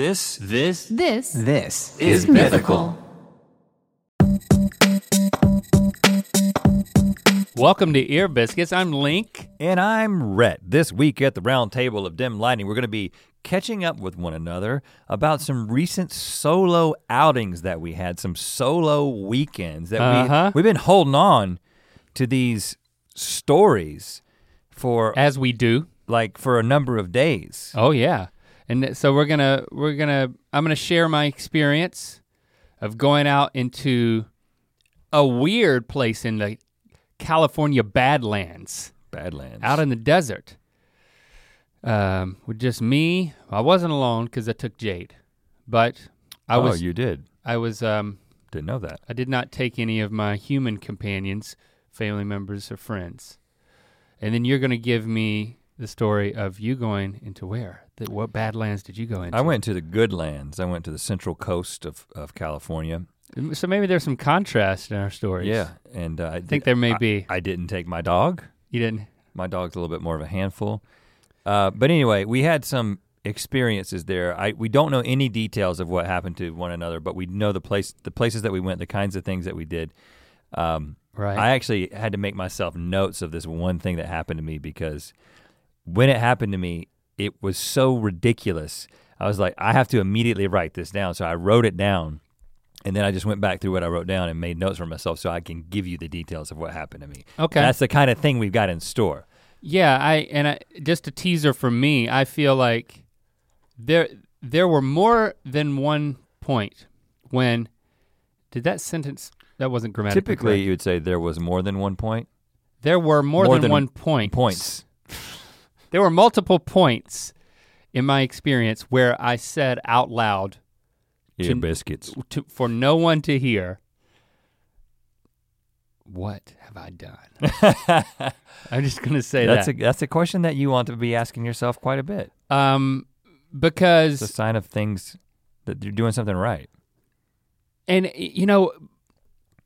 This, this This This is mythical. Welcome to Ear Biscuits. I'm Link. And I'm Rhett. This week at the round table of dim lighting, we're going to be catching up with one another about some recent solo outings that we had, some solo weekends that Uh-huh. we we've been holding on to these stories for As we do. like for a number of days. Oh yeah. And so we're gonna we're gonna I'm gonna share my experience of going out into a weird place in the California Badlands, Badlands. out in the desert. Um, with just me. I wasn't alone because I took Jade, but I oh, was you did. I was um Didn't know that. I did not take any of my human companions, family members, or friends. And then you're going to give me the story of you going into where? The, what Badlands did you go into? I went to the good lands. I went to the central coast of, of California. So maybe there's some contrast in our stories. Yeah, and uh, I think there may be. I didn't take my dog. You didn't. My dog's a little bit more of a handful. Uh, but anyway, we had some experiences there. I we don't know any details of what happened to one another, but we know the place, the places that we went, the kinds of things that we did. Um, Right. I actually had to make myself notes of this one thing that happened to me because when it happened to me, it was so ridiculous. I was like, I have to immediately write this down. So I wrote it down. And then I just went back through what I wrote down and made notes for myself so I can give you the details of what happened to me. Okay. That's the kind of thing we've got in store. Yeah, I and I, just a teaser for me. I feel like there there were more than one point when did that sentence that wasn't grammatically Typically, correct. you would say there was more than one point. there were more, more than, than one point. Points. There were multiple points in my experience where I said out loud Ear To- biscuits. to, for no one to hear, "What have I done?" I'm just gonna say that's that a that's a question that you want to be asking yourself quite a bit. um, It's a sign of things that you're doing something right. and you know,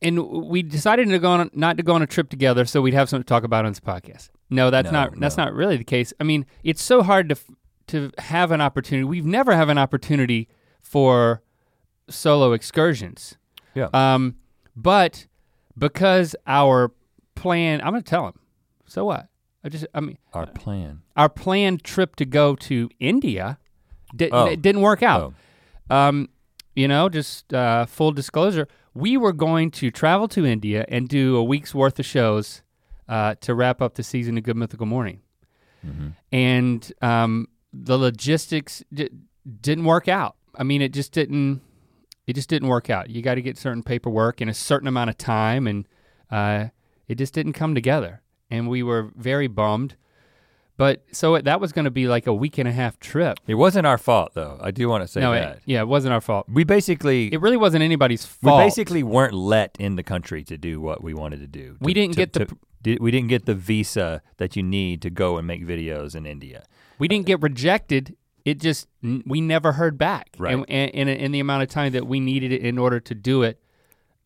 and we decided to go on not to go on a trip together, so we'd have something to talk about on this podcast. No, that's No, not that's no. not really the case. I mean, it's so hard to to have an opportunity. We've never have an opportunity for solo excursions. Yeah. Um, but because our plan, I'm gonna tell him. So what? I just, I mean, Our plan. our planned trip to go to India di- Oh. it didn't work out. Oh. Um, you know, just uh, full disclosure, we were going to travel to India and do a week's worth of shows uh, to wrap up the season of Good Mythical Morning, Mhm. and um, the logistics di- didn't work out. I mean, it just didn't. It just didn't work out. You got to get certain paperwork in a certain amount of time, and uh, it just didn't come together. And we were very bummed. But so that was going to be like a week and a half trip. It wasn't our fault though. I do want to say no, that. it, yeah, it wasn't our fault. we basically It really wasn't anybody's fault. we basically weren't let in the country to do what we wanted to do. We didn't to- get to- di- we didn't get the visa that you need to go and make videos in India. we didn't get rejected. It just we never heard back. Right. And, and, in, in the amount of time that we needed it in order to do it.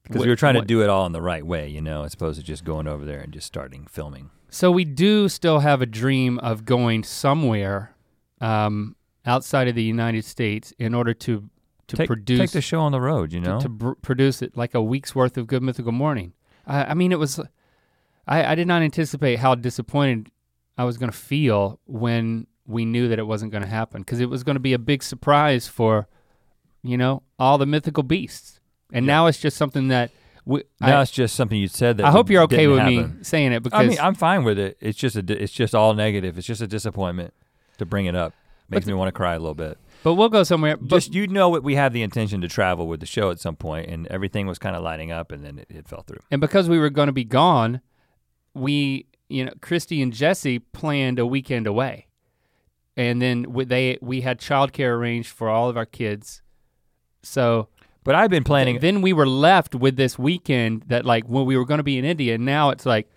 Because we were trying to do it all in the right way, you know, as opposed to just going over there and just starting filming. So we do still have a dream of going somewhere um, outside of the United States in order to to take, produce take the show on the road, you to, know. to br- produce it like a week's worth of Good Mythical Morning. I, I mean, it was. I, I did not anticipate how disappointed I was going to feel when we knew that it wasn't going to happen because it was going to be a big surprise for, you know, all the mythical beasts. And Yeah. now it's just something that we. now I, it's just something you said that I hope you're okay with happen. me saying it because I mean, I'm fine with it. It's just a, it's just all negative. It's just a disappointment to bring it up. Makes me want to cry a little bit. but we'll go somewhere. But just you know what we have the intention to travel with the show at some point, and everything was kind of lining up, and then it, it fell through. And because we were going to be gone, we, you know, Christy and Jessie planned a weekend away, and then we, they we had childcare arranged for all of our kids. So But I've been planning. then we were left with this weekend that like when we were going to be in India. And now it's like,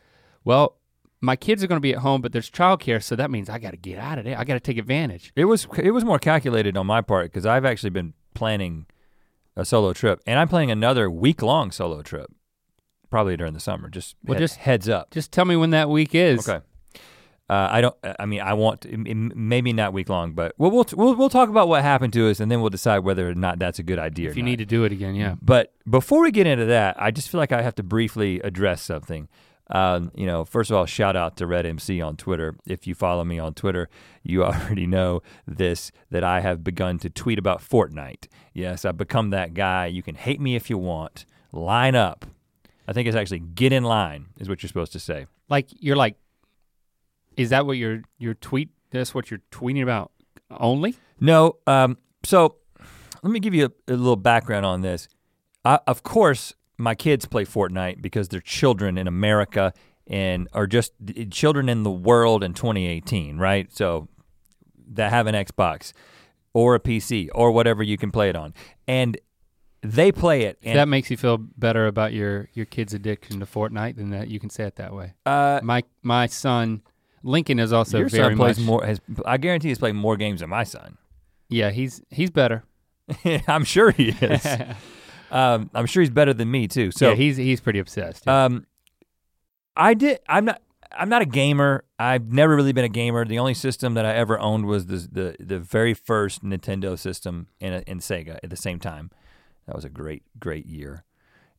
well, my kids are going to be at home, but there's childcare, so that means I got to get out of there. I got to take advantage. It was it was more calculated on my part because I've actually been planning a solo trip, and I'm planning another week long solo trip, probably during the summer. Just Well, he- just- heads up. Just tell me when that week is. Okay. Uh, I don't. I mean, I want to, m- m- maybe not week long, but we'll, we'll we'll we'll talk about what happened to us, and then we'll decide whether or not that's a good idea. If you not. need to do it again, yeah. But before we get into that, I just feel like I have to briefly address something. Um, you know, first of all, shout out to Rhett MC on Twitter. If you follow me on Twitter, you already know this that I have begun to tweet about Fortnite. Yes, I've become that guy. You can hate me if you want. Line up. I think it's actually get in line is what you're supposed to say. Like you're like, is that what your your tweet? That's what you're tweeting about only? No, um, so let me give you a, a little background on this. I, of course, my kids play Fortnite because they're children in America and are just children in the world in 2018, right? So that have an Xbox or a PC or whatever you can play it on, and they play it. And that makes you feel better about your your kid's addiction to Fortnite, then that you can say it that way. uh, My my son Lincoln is also your very son plays much. more. Has I guarantee he's playing more games than my son. Yeah, he's he's better. I'm sure he is. um, I'm sure he's better than me too. So yeah, he's he's pretty obsessed. yeah. Um, I did. I'm not. I'm not a gamer. I've never really been a gamer. The only system that I ever owned was the the, the very first Nintendo system in in Sega at the same time. That was a great great year,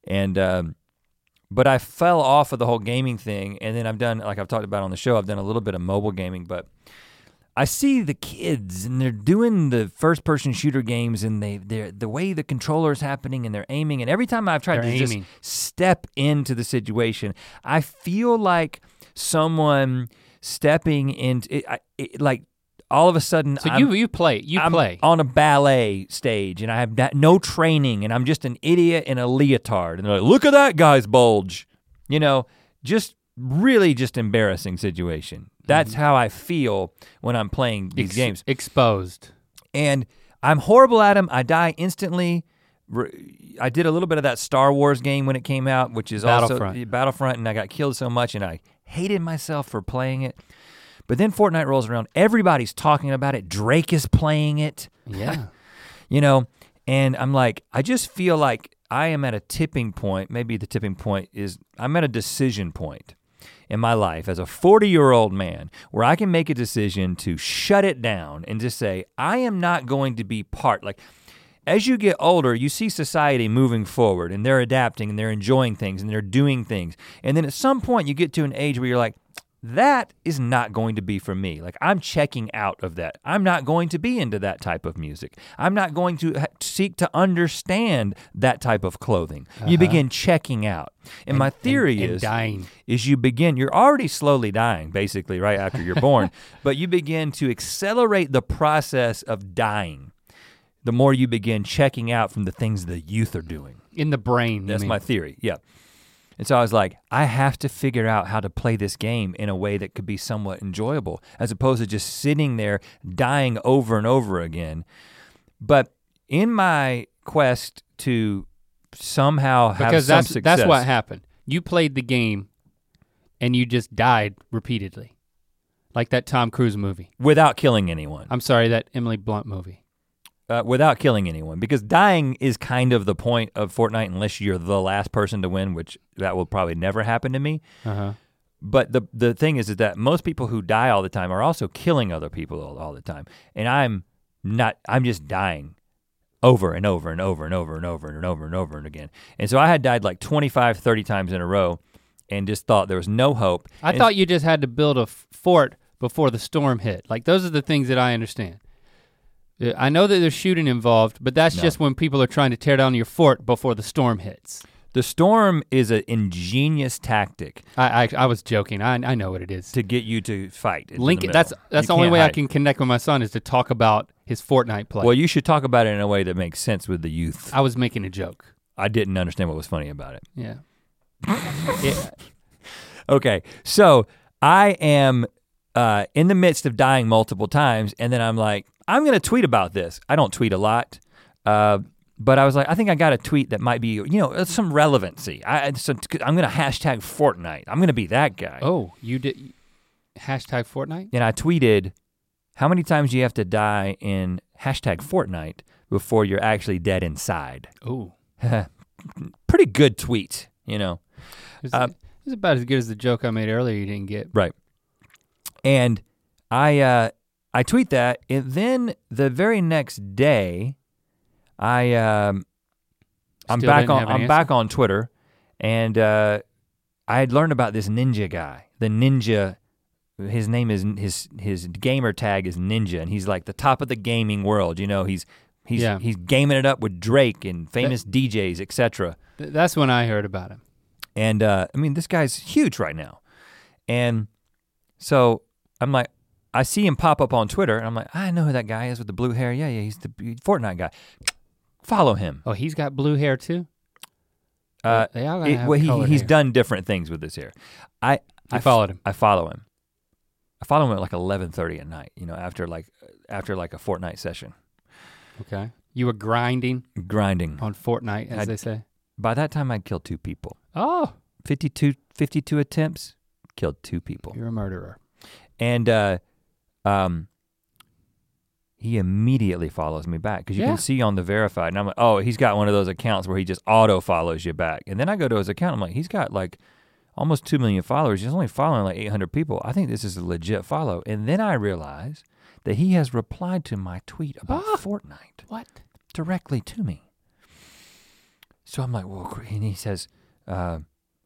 and um, but I fell off of the whole gaming thing. And then I've done like I've talked about on the show. I've done a little bit of mobile gaming, but I see the kids and they're doing the first person shooter games and they they're the way the controller's happening and they're aiming and every time I've tried They're to just step into the situation, I feel like someone stepping into it, I- it like all of a sudden so I'm, you you play you I'm play. on a ballet stage and I have no training and I'm just an idiot in a leotard and they're like, look at that guy's bulge. You know, just really just embarrassing situation. That's mm-hmm. how I feel when I'm playing these Ex- games. exposed. And I'm horrible at them. I die instantly. I did a little bit of that Star Wars game when it came out, which is Battlefront. also Battlefront, and I got killed so much, and I hated myself for playing it. But then Fortnite rolls around. Everybody's talking about it. Drake is playing it Yeah. you know and i'm like i just feel like i am at a tipping point maybe the tipping point is i'm at a decision point in my life as a 40 year old man where i can make a decision to shut it down and just say i am not going to be part like as you get older you see society moving forward and they're adapting and they're enjoying things and they're doing things and then at some point you get to an age where you're like that is not going to be for me. Like I'm checking out of that. I'm not going to be into that type of music. I'm not going to ha- seek to understand that type of clothing. You begin checking out. And, my theory Uh-huh. and is dying. is you begin you're already slowly dying basically right after you're born, but you begin to accelerate the process of dying. The more you begin checking out from the things the youth are doing. In the brain. That's my theory. Yeah. And so I was like, I have to figure out how to play this game in a way that could be somewhat enjoyable, as opposed to just sitting there dying over and over again. But in my quest to somehow have because some that's success, that's what happened. You played the game and you just died repeatedly. Like that Tom Cruise movie. without killing anyone, I'm sorry, that Emily Blunt movie. Uh, without killing anyone, because dying is kind of the point of Fortnite, unless you're the last person to win, which that will probably never happen to me. Uh-huh. But the the thing is, is that most people who die all the time are also killing other people all, all the time, and I'm not. I'm just dying over and over and over and over and over and over and over and again. And so I had died like 25, 30 times in a row, and just thought there was no hope. I And thought you just had to build a fort before the storm hit. Like those are the things that I understand. I know that there's shooting involved, but that's No. just when people are trying to tear down your fort before the storm hits. the storm is an ingenious tactic I I, I was joking. I I know what it is. to get you to fight. in Lincoln. That's that's You the only way I can connect with my son is to talk about his Fortnite play. Well, you should talk about it in a way that makes sense with the youth. I was making a joke. I didn't understand what was funny about it. Yeah. yeah. Okay, so I am uh, in the midst of dying multiple times, and then I'm like, I'm gonna tweet about this. I don't tweet a lot, uh, but I was like, I think I got a tweet that might be, you know, uh, some relevancy. I, so I'm gonna hashtag Fortnite. I'm gonna be that guy. Oh, you did hashtag Fortnite? And I tweeted, how many times do you have to die in hashtag Fortnite before you're actually dead inside? Oh. Pretty good tweet, you know. It's, Uh, it's about as good as the joke I made earlier you didn't get. Right. And I uh, I tweet that, and then the very next day, I um, I'm Still back on an I'm answer? back on Twitter, and uh, I had learned about this ninja guy. The ninja, his name is his his gamer tag is Ninja, and he's like the top of the gaming world. You know, he's he's Yeah. he's gaming it up with Drake and famous DJs, etc. Th- that's when I heard about him. And uh, I mean, this guy's huge right now. And so I'm like, I see him pop up on Twitter, and I'm like, I know who that guy is with the blue hair. Yeah, yeah, he's the Fortnite guy. Follow him. Oh, he's got blue hair too. Uh, they all it- well, he, he's hair. done different things with his hair. I I followed him. I follow him. I follow him at like 11:30 at night. You know, after like after like a Fortnite session, Okay. You were grinding grinding. on Fortnite, as I'd- they say. By that time, I'd killed two people. Oh, 52, 52 attempts, killed two people. you're a murderer. and uh, um, he immediately follows me back because you Yeah. can see on the verified, and I'm like, oh, he's got one of those accounts where he just auto follows you back, and then I go to his account, I'm like, he's got like almost two million followers. He's only following like 800 people. I think this is a legit follow, and then I realize that he has replied to my tweet about Ah. Fortnite What? directly to me. So I'm like, well, and he says, uh,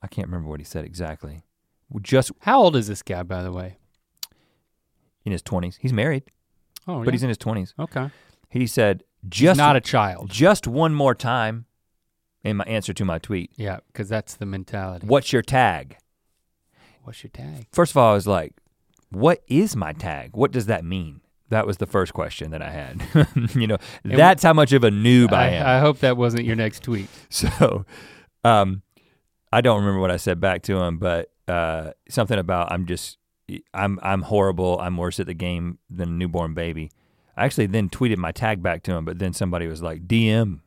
I can't remember what he said exactly. Just How old is this guy, by the way? In his 20s, he's married. Oh, but he's in his 20s. okay. He said, just not a child. just one more time in my answer to my tweet. Yeah, because that's the mentality. What's your tag? What's your tag? First of all, I was like, what is my tag? What does that mean? That was the first question that I had. you know, And that's how much of a noob I, I, am. I hope that wasn't your next tweet. so um I don't remember what I said back to him, but uh something about I'm just I'm I'm horrible. I'm worse at the game than a newborn baby. I actually then tweeted my tag back to him, but then somebody was like, DM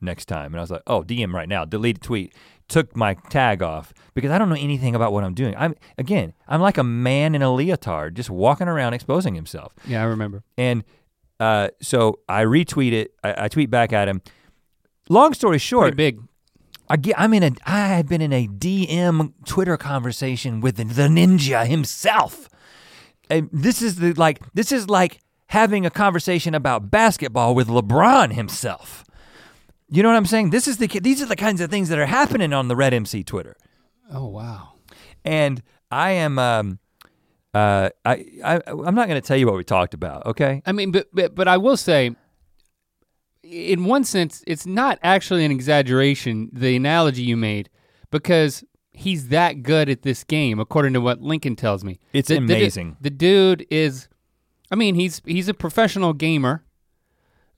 next time. And I was like, oh, DM right now, delete tweet. Took my tag off because I don't know anything about what I'm doing. I'm again, I'm like a man in a leotard just walking around exposing himself. Yeah, I remember. And uh, so I retweet it. I, I tweet back at him. Long story short, Pretty big. I get, I'm in a I had been in a DM Twitter conversation with the, the ninja himself. And this is the like this is like having a conversation about basketball with LeBron himself. You know what I'm saying? This is the these are the kinds of things that are happening on the Rhett MC Twitter. Oh wow. And I am um uh I, I I'm not going to tell you what we talked about, okay? I mean, but, but but I will say, in one sense, it's not actually an exaggeration. The analogy you made, because he's that good at this game, according to what Lincoln tells me. It's The- the amazing. The, dude is, I mean, he's he's a professional gamer,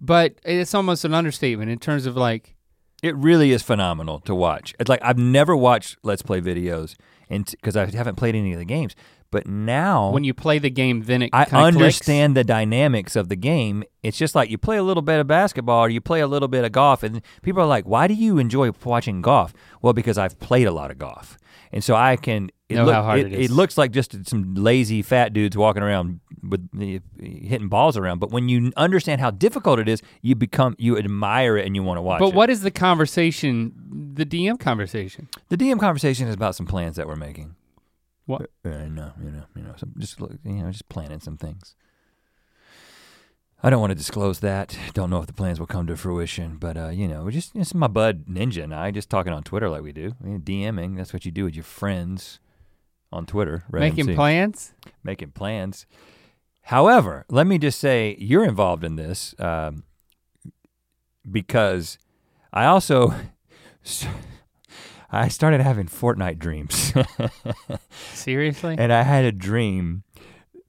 but it's almost an understatement in terms of like, It really is phenomenal to watch. It's like I've never watched Let's Play videos, and because I haven't played any of the games. But now, when you play the game, then it I kinda clicks. understand the dynamics of the game. It's just like you play a little bit of basketball or you play a little bit of golf, and people are like, "Why do you enjoy watching golf?" Well, because I've played a lot of golf, and so I can. It, Know how hard it, it is. looks like just some lazy fat dudes walking around with uh, hitting balls around. But when you understand how difficult it is, you become you admire it and you want to watch But it. what is the conversation? The DM conversation. The DM conversation is about some plans that we're making. What? Uh, no, you know, you know, some, just you know, just planning some things. I don't want to disclose that. Don't know if the plans will come to fruition, but uh, you know, we're just it's my bud Ninja and I just talking on Twitter like we do, I mean, DMing. That's what you do with your friends on Twitter, right? Making MC. plans. making plans. However, let me just say you're involved in this um, because I also I started having Fortnite dreams. Seriously? and I had a dream.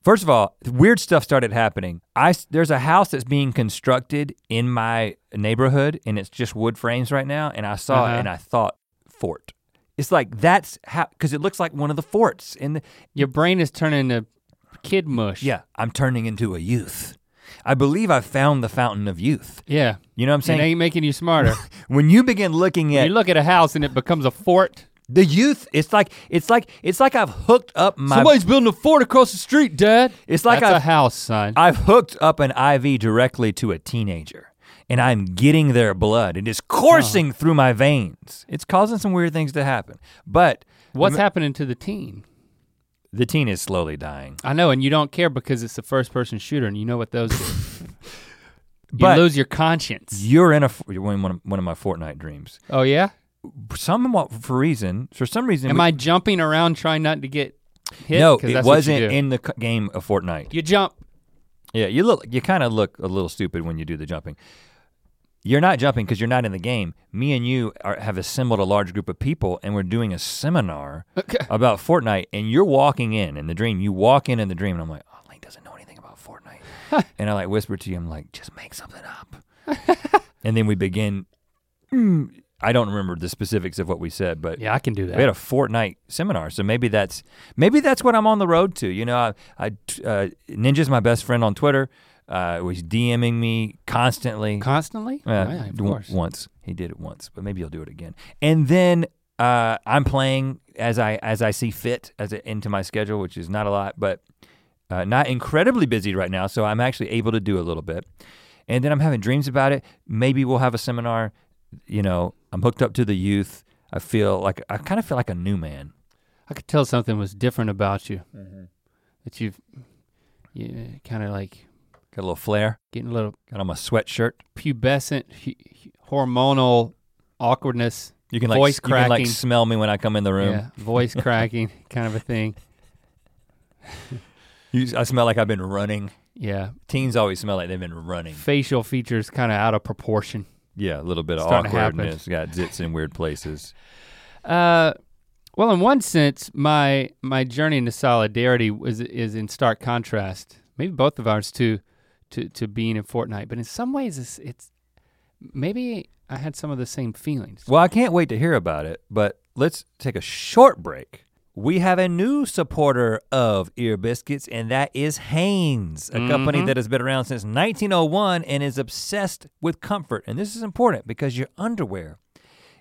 First of all, weird stuff started happening. I there's a house that's being constructed in my neighborhood, and it's just wood frames right now. And I saw Uh-huh. it, and I thought fort. It's like that's how because it looks like one of the forts in the. Your brain is turning to kid mush. Yeah, I'm turning into a youth. I believe I found the fountain of youth. Yeah. You know what I'm It saying? ain't making you smarter. when you begin looking When at you look at a house and it becomes a fort. the youth, it's like it's like it's like I've hooked up my. Somebody's building a fort across the street, Dad. it's like That's I've a house, son. I've hooked up an IV directly to a teenager and I'm getting their blood. It is coursing uh-huh. through my veins. It's causing some weird things to happen. But What's happening to the teen? The teen is slowly dying. I know, and you don't care because it's the first person shooter and you know what those do. you But- lose your conscience. You're in a you're in one of, one of my Fortnite dreams. Oh yeah? Somewhat for reason, for some reason. Am we- I jumping around trying not to get hit? no, it wasn't in the game of Fortnite. You jump. Yeah, you look. You kind of look a little stupid when you do the jumping. You're not jumping because you're not in the game. Me and you are, have assembled a large group of people, and we're doing a seminar Okay. about Fortnite. And you're walking in in the dream. You walk in in the dream, and I'm like, "Oh, Lane doesn't know anything about Fortnite." and I like whisper to you, I'm like, "Just make something up." and then we begin. mm, I don't remember the specifics of what we said, but Yeah, I can do that. we had a. Fortnite seminar, so maybe that's maybe that's what I'm on the road to. You know, I, I uh, Ninja's my best friend on Twitter. Uh, was DMing me constantly. Constantly? Uh, yeah, of course. once he did it once, but maybe he'll do it again. And then uh, I'm playing as I as I see fit as it into my schedule, which is not a lot, but uh, not incredibly busy right now. So I'm actually able to do a little bit. And then I'm having dreams about it. Maybe we'll have a seminar. You know, I'm hooked up to the youth. I feel like I kind of feel like a new man. I could tell something was different about you. That you've you kind of like Got a little flair. getting a little Got on my sweatshirt. pubescent hu- hu- hormonal awkwardness. You can like Voice you can like smell me when I come in the room. Yeah, voice cracking kind of a thing. You, I smell like I've been running. Yeah, Teens always smell like they've been running. facial features kind of out of proportion. Yeah, a little bit of Starting to happen. awkwardness. Got zits in weird places. Uh, well, in one sense, my my journey into solidarity was is in stark contrast. Maybe both of ours to to to being in Fortnite, but in some ways, it's, it's maybe I had some of the same feelings. Well, I can't wait to hear about it, but let's take a short break. We have a new supporter of Ear Biscuits, and that is Hanes, a company Mhm. that has been around since 1901 and is obsessed with comfort. And this is important because your underwear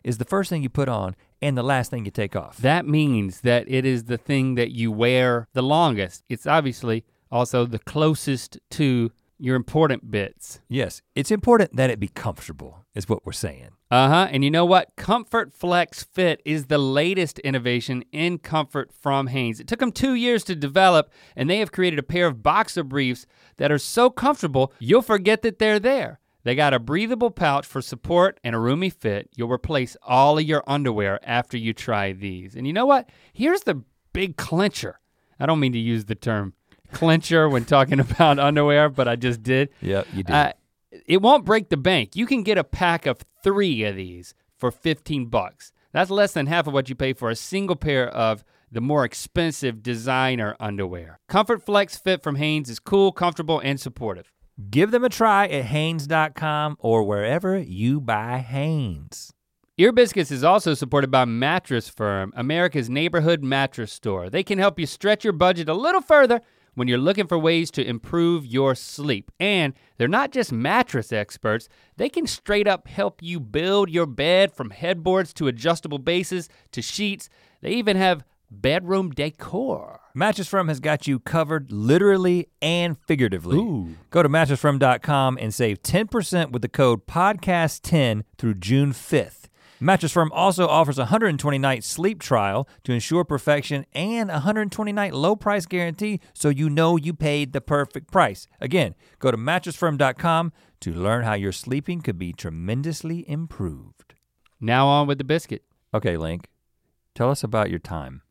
is the first thing you put on and the last thing you take off. That means that it is the thing that you wear the longest. It's obviously also the closest to your important bits. yes, it's important that it be comfortable, is what we're saying. Uh huh. And you know what? Comfort Flex Fit is the latest innovation in comfort from Hanes. It took them two years to develop, and they have created a pair of boxer briefs that are so comfortable you'll forget that they're there. They got a breathable pouch for support and a roomy fit. You'll replace all of your underwear after you try these. And you know what? Here's the big clincher. I don't mean to use the term clincher when talking about underwear, but I just did. Yep, you did. Uh, it won't break the bank. You can get a pack of three of these for 15 bucks. That's less than half of what you pay for a single pair of the more expensive designer underwear. Comfort Flex Fit from Hanes is cool, comfortable, and supportive. Give them a try at Hanes.com or wherever you buy Hanes. Ear Biscuits is also supported by Mattress Firm, America's neighborhood mattress store. They can help you stretch your budget a little further when you're looking for ways to improve your sleep. And they're not just mattress experts, they can straight up help you build your bed from headboards to adjustable bases to sheets. They even have bedroom decor. Mattress Firm has got you covered literally and figuratively. Ooh. Go to mattressfirm.com and save 10% with the code podcast10 through June 5th. Mattress Firm also offers a 120 night sleep trial to ensure perfection and a 120 night low price guarantee so you know you paid the perfect price. Again, go to mattressfirm.com to learn how your sleeping could be tremendously improved. Now on with the biscuit. Okay, Link, tell us about your time.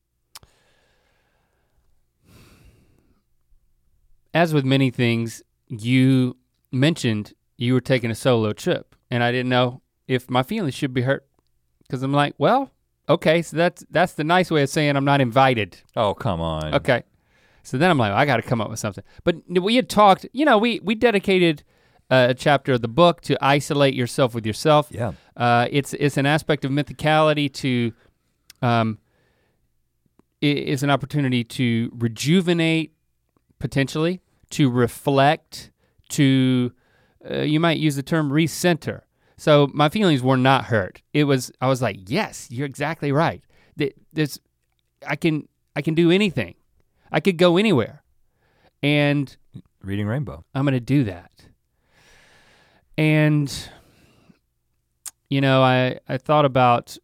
As with many things, you mentioned you were taking a solo trip, and I didn't know if my feelings should be hurt. Because I'm like, well, okay, so that's that's the nice way of saying I'm not invited. Oh, come on. Okay. So then I'm like, I got to come up with something. But we had talked, you know, we we dedicated uh, a chapter of the book to isolate yourself with yourself. Yeah. Uh, it's it's an aspect of mythicality to, um, i- it's an opportunity to rejuvenate, potentially to reflect, to uh, you might use the term recenter. So my feelings were not hurt. It was I was like, yes, you're exactly right. Th- This I can I can do anything. I could go anywhere, and Reading Rainbow. I'm gonna do that. And you know, I I thought about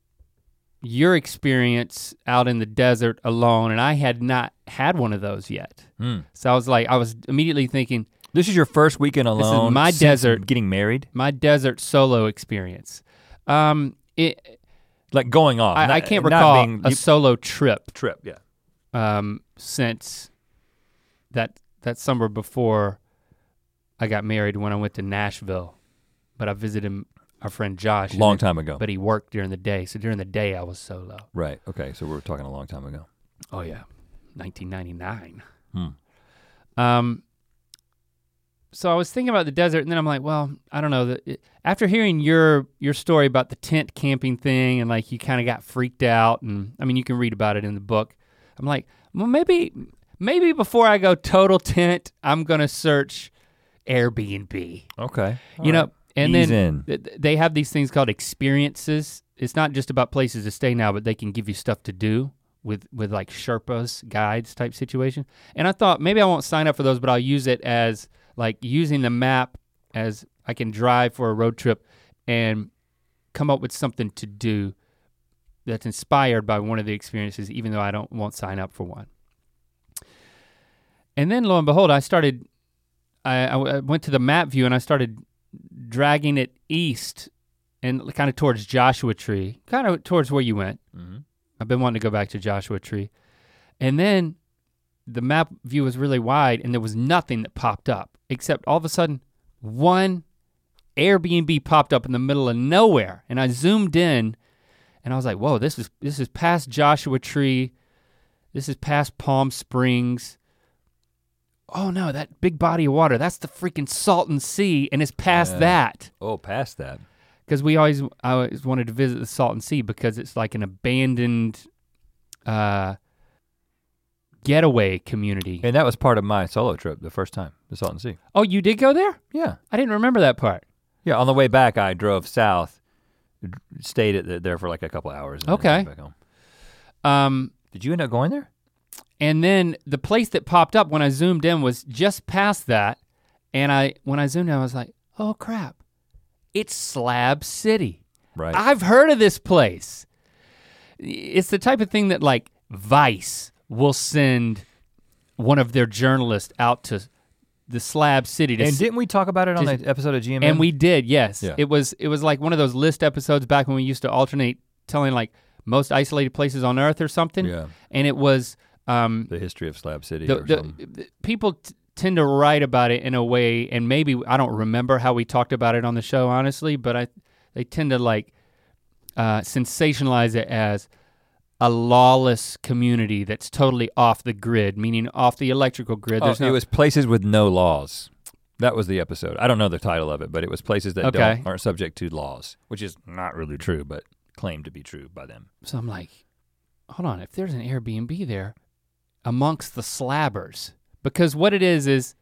your experience out in the desert alone, and I had not had one of those yet. Hmm. So I was like, I was immediately thinking, This is your first weekend is alone. my desert. Getting married, my desert solo experience. Um, it, like going off. I, I can't recall being- a you- solo trip trip. Yeah. um, since that that summer before I got married when I went to Nashville. But I visited our friend Josh. Long time ago. But he worked during the day, so during the day I was solo. right. Okay. So we're talking a long time ago. Oh yeah, 1999. Hmm. Um. So I was thinking about the desert, and then I'm like, well, I don't know. The, it- after hearing your your story about the tent camping thing, and like you kind of got freaked out, and I mean, you can read about it in the book. I'm like, well, maybe maybe before I go total tent, I'm gonna search Airbnb. Okay. you know, and Ease then th- th- they have these things called experiences. It's not just about places to stay now, but they can give you stuff to do with with like Sherpas, guides type situation. And I thought maybe I won't sign up for those, but I'll use it as like using the map as I can drive for a road trip and come up with something to do that's inspired by one of the experiences, even though I don't won't sign up for one. And then lo and behold, I started. I went to the map view and I started dragging it east and kind of towards Joshua Tree, kind of towards where you went. Mhm. I've been wanting to go back to Joshua Tree. And then the map view was really wide and there was nothing that popped up except all of a sudden one Airbnb popped up in the middle of nowhere and I zoomed in and I was like, "Whoa, this is this is past Joshua Tree. This is past Palm Springs. Oh no, that big body of water, that's the freaking Salton Sea and it's past Yeah. that." Oh, past that. because we always I always wanted to visit the Salton Sea because it's like an abandoned uh, getaway community. And that was part of my solo trip the first time, the Salton Sea. oh, you did go there? Yeah. I didn't remember that part. Yeah. On the way back, I drove south, stayed at the, there for like a couple hours. and Okay. Back home. Um, Did you end up going there? and then the place that popped up when I zoomed in was just past that, and I when I zoomed in, I was like, oh crap, it's Slab City. Right. I've heard of this place. It's the type of thing that like Vice will send one of their journalists out to the Slab City to and s- didn't we talk about it on just- the episode of GMM? and we did, yes. Yeah. It was it was like one of those list episodes back when we used to alternate telling like most isolated places on earth or something. Yeah. And it was um The history of Slab City the, or the, something. the- people t- tend to write about it in a way and maybe I don't remember how we talked about it on the show honestly, but I they tend to like uh, sensationalize it as a lawless community that's totally off the grid, meaning off the electrical grid. Oh, no, it was places with no laws. That was the episode. I don't know the title of it, but it was places that Okay. don't, aren't subject to laws, which is not really true, but claimed to be true by them. So I'm like, hold on, if there's an Airbnb there amongst the slabbers, because what it is is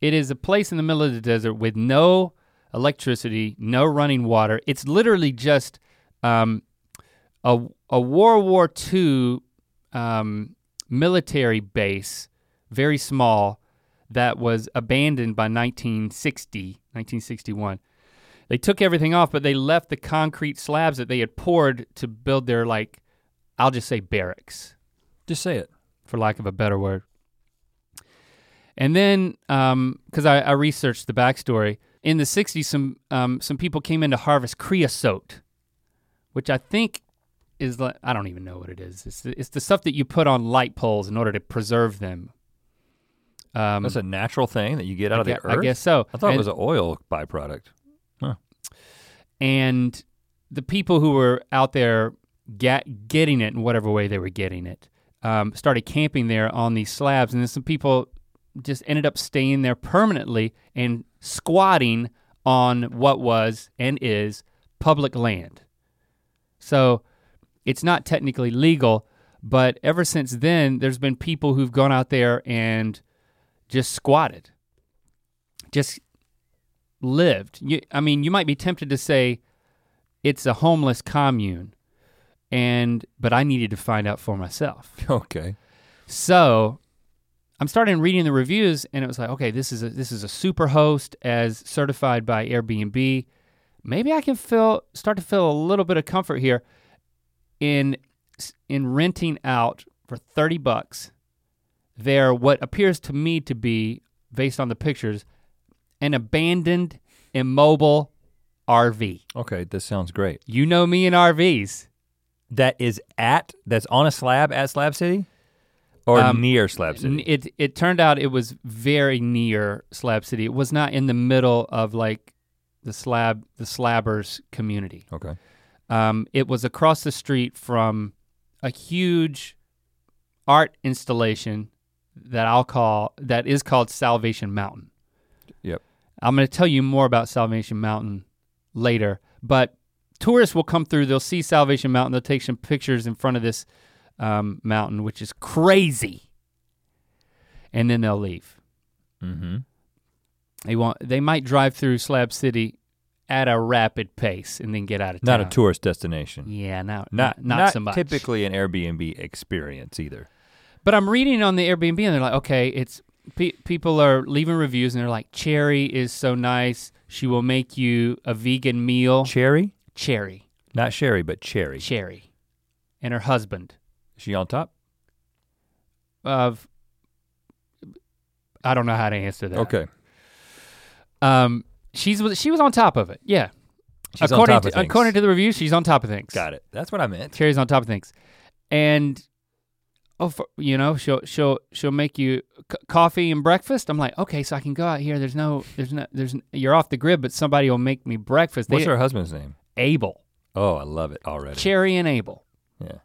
it is a place in the middle of the desert with no electricity, no running water. It's literally just um, a, a World War II um, military base, very small, that was abandoned by 1960, 1961. They took everything off, but they left the concrete slabs that they had poured to build their like, I'll just say barracks, Just say it. for lack of a better word. And then, because I, I researched the backstory, in the '60s, some um, some people came in to harvest creosote, which I think is like I don't even know what it is. It's the, it's the stuff that you put on light poles in order to preserve them. Um, That's a natural thing that you get out of I, the gue- I earth. guess so. I thought And- it was an oil byproduct. and the people who were out there get, getting it in whatever way they were getting it um, started camping there on these slabs and then some people just ended up staying there permanently and squatting on what was and is public land so it's not technically legal but ever since then there's been people who've gone out there and just squatted just lived. You, I mean, you might be tempted to say it's a homeless commune, and but I needed to find out for myself. Okay. So I'm starting reading the reviews, and it was like, okay, this is a, this is a super host as certified by Airbnb. Maybe I can feel start to feel a little bit of comfort here. In in renting out for 30 bucks their what appears to me to be based on the pictures an abandoned immobile RV. Okay, this sounds great. You know me and RVs. That is at that's on a slab at Slab City, or Um, near Slab City. It it turned out it was very near Slab City. It was not in the middle of like the slab the slabbers community. okay. Um, it was across the street from a huge art installation that I'll call that is called Salvation Mountain. Yep. I'm going to tell you more about Salvation Mountain later, but tourists will come through. They'll see Salvation Mountain. They'll take some pictures in front of this um, mountain, which is crazy, and then they'll leave. Mm-hmm. They want. They might drive through Slab City at a rapid pace and then get out of town. Not a tourist destination. Yeah, no, Not not, not, so much. typically an Airbnb experience either. But I'm reading on the Airbnb and they're like, okay, it's pe- people are leaving reviews and they're like, Cherry is so nice. She will make you a vegan meal. Cherry, Cherry, not Sherry, but Cherry. Cherry, and her husband Is she on top? of. I don't know how to answer that. Okay. Um, she's she was on top of it. Yeah. She's according to, things. according to the review, she's on top of things. Got it. That's what I meant. Cherry's on top of things, and oh, for, you know, she'll she'll she'll make you c- coffee and breakfast. I'm like, okay, so I can go out here. There's no, there's no, there's n- you're off the grid, but somebody will make me breakfast. What's They- her husband's name? Abel, Oh, I love it already. Cherry and Abel, yeah.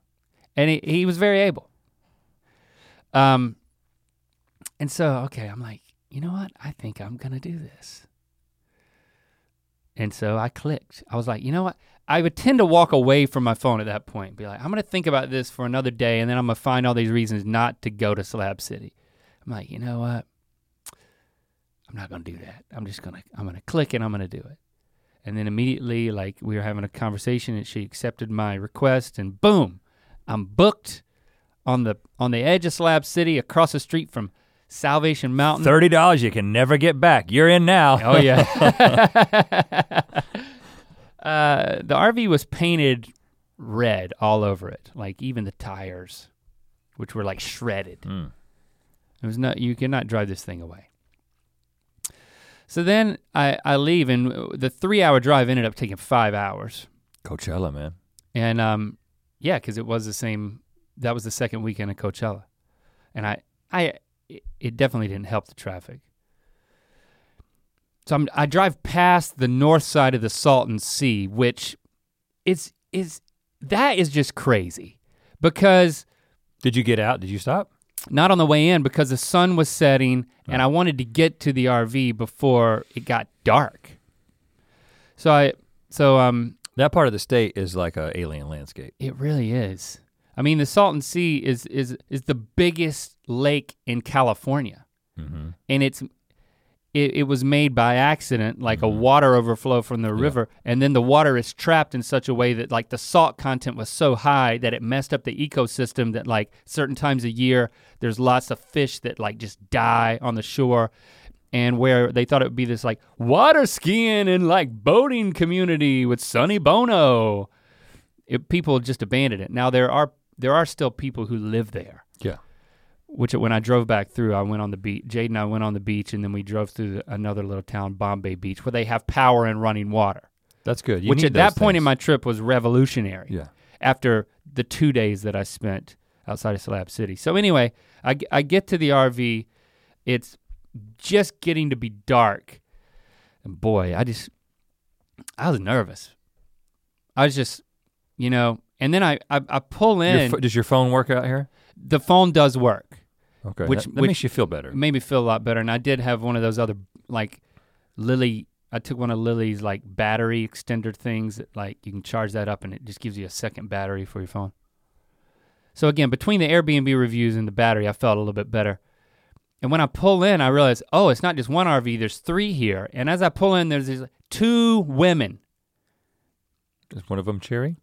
and he, he was very able. Um, and so okay, I'm like, you know what? I think I'm gonna do this. And so I clicked. I was like, you know what? I would tend to walk away from my phone at that point, be like, I'm gonna think about this for another day, and then I'm gonna find all these reasons not to go to Slab City. I'm like, you know what? I'm not gonna do that. I'm just gonna I'm gonna click and I'm gonna do it. And then immediately, like we were having a conversation, and she accepted my request, and boom, I'm booked on the on the edge of Slab City, across the street from Salvation Mountain. Thirty dollars you can never get back. You're in now. Oh yeah. uh, the RV was painted red all over it, like even the tires, which were like shredded. Mm. It was not. You cannot drive this thing away. So then I, I leave, and the three-hour drive ended up taking five hours. Coachella, man. And um, yeah, because it was the same. That was the second weekend of Coachella, and I, I, it- it definitely didn't help the traffic. So I'm, I drive past the north side of the Salton Sea, which is is that is just crazy, because Did you get out? Did you stop? not on the way in because the sun was setting, and I wanted to get to the RV before it got dark. So I, so um, That part of the state is like a alien landscape. It really is. I mean, the Salton Sea is is is the biggest lake in California, Mm-hmm. and it's it, it was made by accident, like a water overflow from the river, and then the water is trapped in such a way that like the salt content was so high that it messed up the ecosystem. That like certain times a year, there's lots of fish that like just die on the shore. And where they thought it would be this like water skiing and like boating community with Sonny Bono, it, people just abandoned it. Now there are there are still people who live there. Yeah. Which when I drove back through, I went on the beach. Jade and I went on the beach, and then we drove through the, another little town, Bombay Beach, where they have power and running water. That's good. You which at that point in my trip was revolutionary. Yeah. After the two days that I spent outside of Slab City. So anyway, I, I get to the RV. It's just getting to be dark, and boy, I just I was nervous. I was just, you know, and then I I, I pull in. pho- does your phone work out here? the phone does work. Okay. Which- that, that which- makes you feel better. It made me feel a lot better. And I did have one of those other like Lily. I took one of Lily's like battery extender things that like you can charge that up and it just gives you a second battery for your phone. So again, between the Airbnb reviews and the battery, I felt a little bit better. And when I pull in, I realize, oh, it's not just one RV. There's three here. And as I pull in, there's these two women. Is one of them cherry?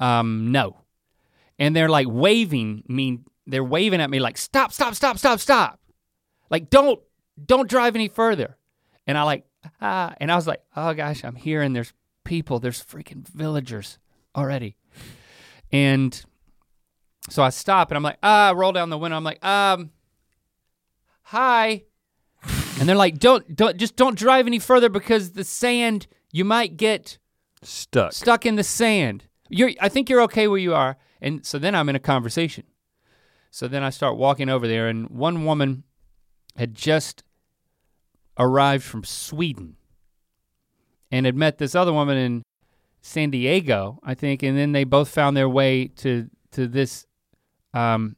Um, no. And they're like waving me, they're waving at me like, stop, stop, stop, stop, stop. Like, don't, don't drive any further. And I like, ah, and I was like, oh gosh, I'm here and there's people, there's freaking villagers already. And so I stop and I'm like, ah, I roll down the window. I'm like, um, hi. and they're like, don't, don't, just don't drive any further because the sand, you might get Stuck. stuck in the sand. You're, I think you're okay where you are. And so then I'm in a conversation. So then I start walking over there, and one woman had just arrived from Sweden and had met this other woman in San Diego, I think, and then they both found their way to to this um,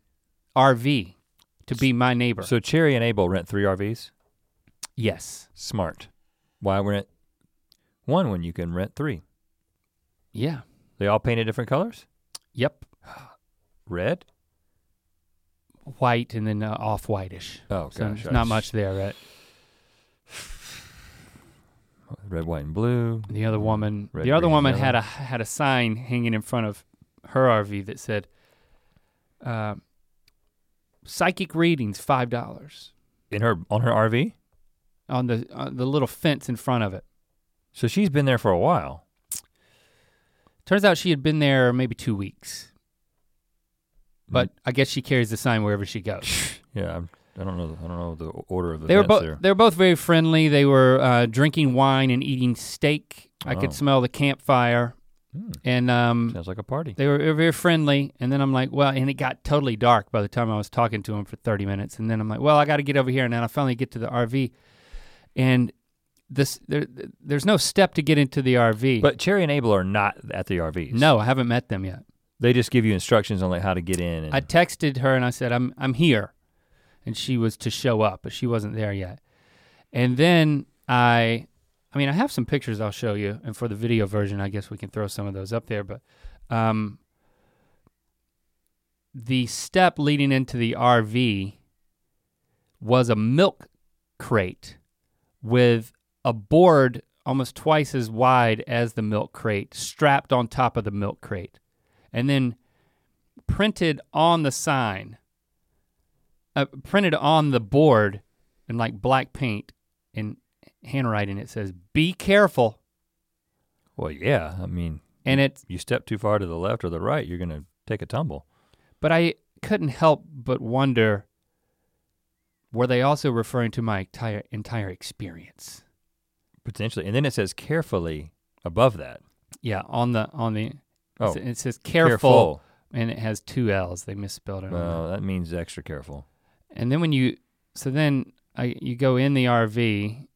RV to be my neighbor. So Cherry and Abel rent three RVs. yes, Smart. Why rent one when you can rent three? yeah, They all painted different colors. yep, Red. white and then uh, off whitish. Oh So gosh, not much there, right? Red, white, and blue. The other woman, Red, the other green, woman yellow. had a had a sign hanging in front of her RV that said, uh, "Psychic readings five dollars." In her on her RV. on the on the little fence in front of it. So she's been there for a while. Turns out she had been there maybe two weeks, but I guess she carries the sign wherever she goes. Yeah, I'm, I don't know. I don't know the order of the they were both they were both very friendly. They were uh, drinking wine and eating steak. I Oh. could smell the campfire, Hmm, and um, sounds like a party. they were, they were very friendly. And then I'm like, well, and it got totally dark by the time I was talking to him for 30 minutes. And then I'm like, well, I got to get over here. And then I finally get to the RV, and this there, there's no step to get into the RV. But Cherry and Abel are not at the RVs. no, I haven't met them yet. they just give you instructions on like how to get in. And, I texted her and I said, I'm I'm here. And she was to show up, but she wasn't there yet. And then I I mean I have some pictures I'll show you, and for the video version, I guess we can throw some of those up there, but um the step leading into the RV was a milk crate with a board almost twice as wide as the milk crate strapped on top of the milk crate. And then printed on the sign, uh, printed on the board in like black paint in handwriting, it says, Be careful. well, yeah. I mean, And it, you step too far to the left or the right, you're gonna take a tumble. but I couldn't help but wonder were they also referring to my entire, entire experience? Potentially. And then it says carefully above that. Yeah, on the, on the, Oh, it says careful, and it has two L's. They misspelled it. on. Well, that means extra careful. And then when you, so then I, you go in the RV.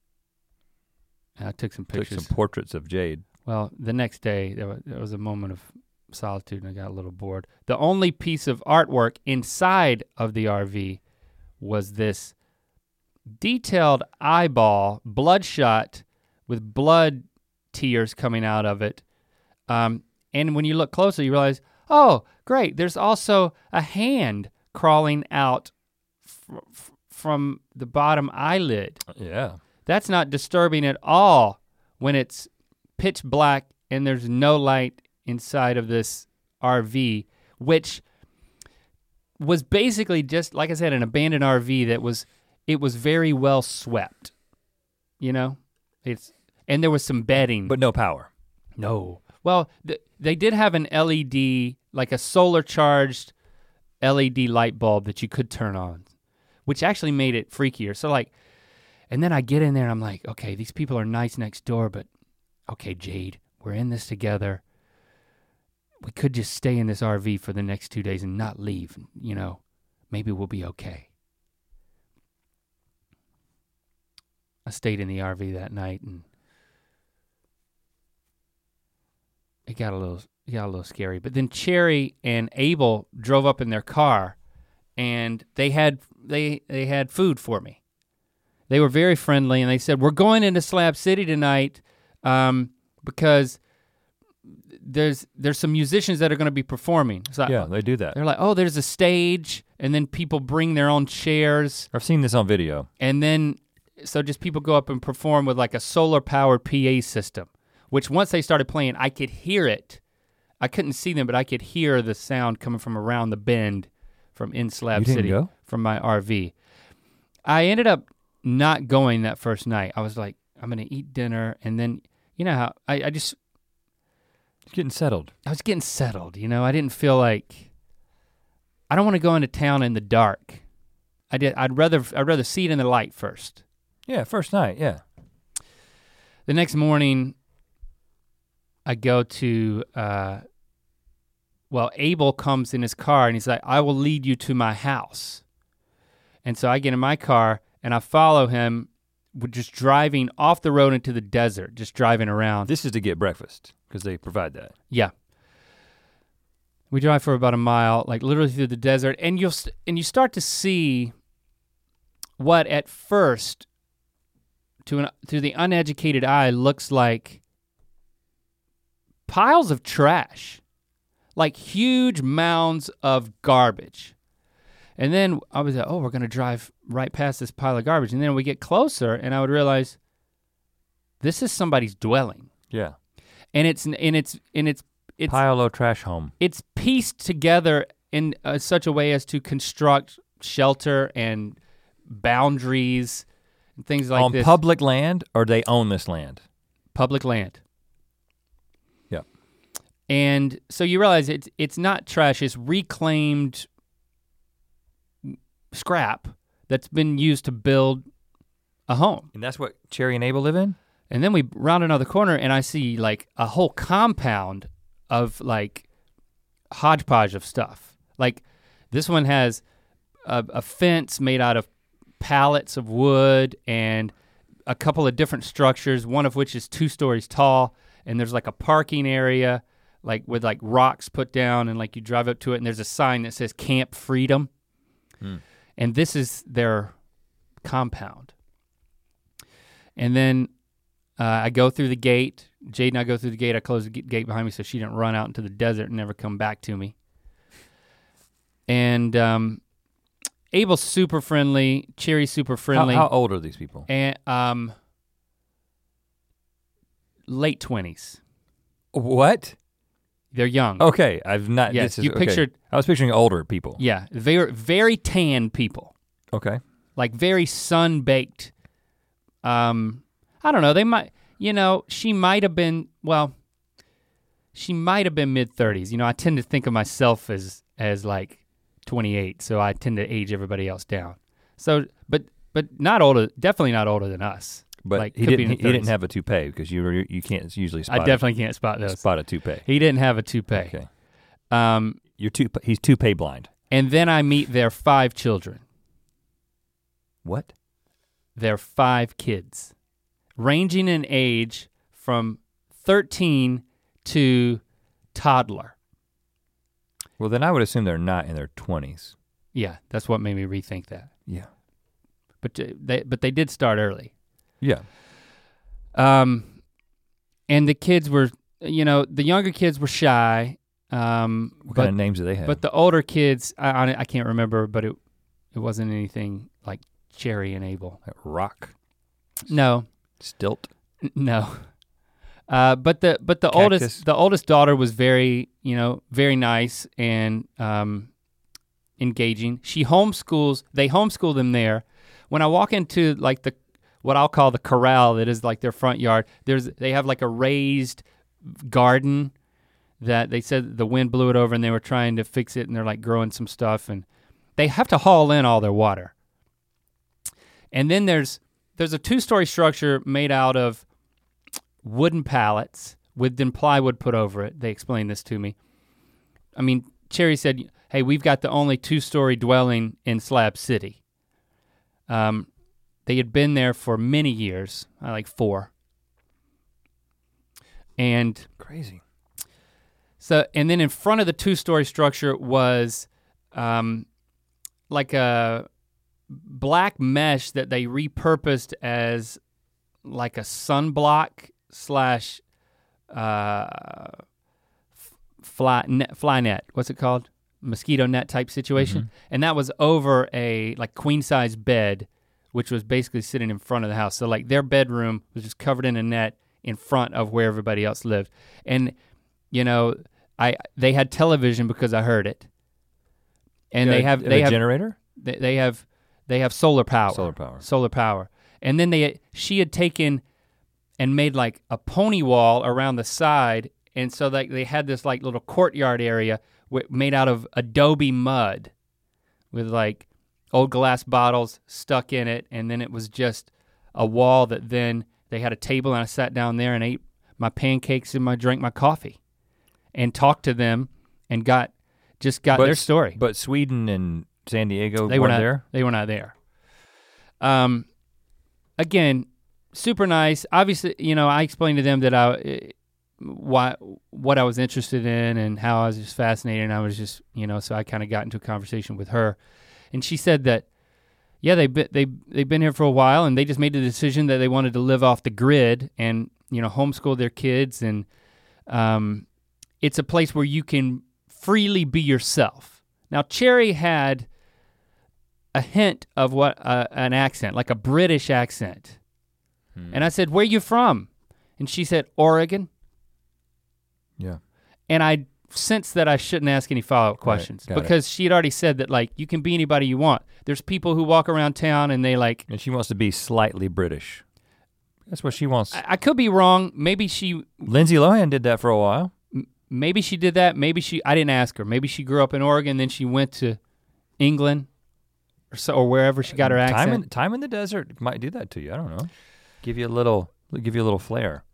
I took some Took pictures. some portraits of Jade. well, the next day there was, there was a moment of solitude, and I got a little bored. The only piece of artwork inside of the RV was this detailed eyeball, bloodshot, with blood tears coming out of it. Um, and when you look closer, you realize, oh, great! There's also a hand crawling out fr- from the bottom eyelid. Yeah. That's not disturbing at all when it's pitch black and there's no light inside of this RV, which was basically just like I said, an abandoned RV that was it was very well swept. You know, it's and there was some bedding, But no power. no. Well, th- they did have an LED, like a solar charged LED light bulb that you could turn on, which actually made it freakier. So, like, and then I get in there and I'm like, okay, these people are nice next door, but okay, Jade, we're in this together. We could just stay in this RV for the next two days and not leave. You know, maybe we'll be okay. I stayed in the RV that night and it got a little it got a little scary. But then Cherry and Abel drove up in their car and they had they they had food for me. They were very friendly and they said, We're going into Slab City tonight um, because there's there's some musicians that are gonna be performing. So I- Yeah, they do that. they're like, Oh, there's a stage, and then people bring their own chairs I've seen this on video. and then so just people go up and perform with like a solar powered PA system, which once they started playing, I could hear it. I couldn't see them, but I could hear the sound coming from around the bend from in Slab City go? from my RV. I ended up not going that first night. I was like, I'm gonna eat dinner, and then you know how I, I just Getting settled. I was getting settled, you know. I didn't feel like I don't want to go into town in the dark. I did I'd rather I'd rather see it in the light first. Yeah, first night, yeah. The next morning I go to uh well, Abel comes in his car and he's like, I will lead you to my house. And so I get in my car and I follow him. We're just driving off the road into the desert, just driving around. This is to get breakfast because they provide that. Yeah. We drive for about a mile, like literally through the desert, and you'll st- and you start to see what at first, to an to the uneducated eye, looks like piles of trash, like huge mounds of garbage. And then I was like, oh, we're gonna drive right past this pile of garbage, and then we get closer, and I would realize this is somebody's dwelling Yeah. and it's and it's and it's it's Pile of trash home. it's pieced together in uh, such a way as to construct shelter and boundaries and things like On this. public land or they own this land? public land. And so you realize it's it's not trash, it's reclaimed scrap that's been used to build a home. And that's what Cherry and Abel live in? And then we round another corner and I see like a whole compound of like hodgepodge of stuff. Like this one has a, a fence made out of pallets of wood and a couple of different structures, one of which is two stories tall. And there's like a parking area, like with like rocks put down, and like you drive up to it, and there's a sign that says Camp Freedom. Hmm. And this is their compound. And then uh, I go through the gate. Jade and I go through the gate. I close the gate behind me so she didn't run out into the desert and never come back to me. And um, Abel's super friendly. Cherry's super How, friendly. how old are these people? and um, late twenties. What? They're young. Okay, I've not. yes, this is, you okay. pictured. I was picturing older people. Yeah, very very tan people, Okay. like very sun baked. Um, I don't know. They might. You know, she might have been. Well, she might have been mid thirties. You know, I tend to think of myself as as like twenty eight, so I tend to age everybody else down. So, but but not older. Definitely not older than us. But Like, he didn't. He, he didn't have a toupee because you you can't usually spot. I definitely can't spot a, those. spot a toupee. He didn't have a toupee. Okay. Um, You're two. He's toupee blind. and then I meet their five children. What? Their five kids, ranging in age from 13 to toddler. Well, then I would assume they're not in their twenties. Yeah, that's what made me rethink that. Yeah. But uh, they but they did start early. Yeah. Um, and the kids were, you know, the younger kids were shy. Um, What but kind of names do they have? but the older kids, I, I I can't remember, but it it wasn't anything like Cherry and Abel. Like rock, No, stilt. N- No. Uh, but the but the Cactus? oldest the oldest daughter was very you know very nice and um, engaging. She homeschools. They homeschool them there. When I walk into like the what I'll call the corral that is like their front yard, there's they have like a raised garden that they said the wind blew it over and they were trying to fix it and they're like growing some stuff and they have to haul in all their water. And then there's there's a two-story structure made out of wooden pallets with then plywood put over it. They explained this to me. I mean, Cherry said, "Hey, we've got the only two-story dwelling in Slab City." Um, they had been there for many years, uh, like four, and Crazy. so, and then in front of the two-story structure was um, like a black mesh that they repurposed as like a sunblock slash uh, fly net, fly net. What's it called? Mosquito net type situation. And that was over a like queen size bed, which was basically sitting in front of the house. So like their bedroom was just covered in a net in front of where everybody else lived. And you know, I they had television because I heard it. And they have they have generator. they, they have they have solar power. Solar power. Solar power. And then they she had taken and made like a pony wall around the side and so like they had this like little courtyard area made out of adobe mud, with like old glass bottles stuck in it, and then it was just a wall that then they had a table, and I sat down there and ate my pancakes and my drank my coffee, and talked to them, and got just got But their story. But Sweden and San Diego they were weren't there. They were not there. Um, again, super nice. Obviously, you know, I explained to them that I eh, why what I was interested in and how I was just fascinated. And I was just, you know, so I kind of got into a conversation with her, and she said that, yeah, they they they've been here for a while, and they just made the decision that they wanted to live off the grid and you know homeschool their kids, and um, it's a place where you can freely be yourself. Now, Cherry had a hint of what uh, an accent, like a British accent. Hmm. And I said, "Where you from?" And she said, "Oregon." Yeah. And I sensed that I shouldn't ask any follow-up questions got it. because she had already said that like you can be anybody you want. There's people who walk around town and they like And she wants to be slightly British. That's what she wants. I, I could be wrong. Maybe she Lindsay Lohan did that for a while. maybe she did that. Maybe she I didn't ask her. Maybe she grew up in Oregon then she went to England or so or wherever she got her accent. Time in time in the desert might do that to you. I don't know. Give you a little give you a little flair.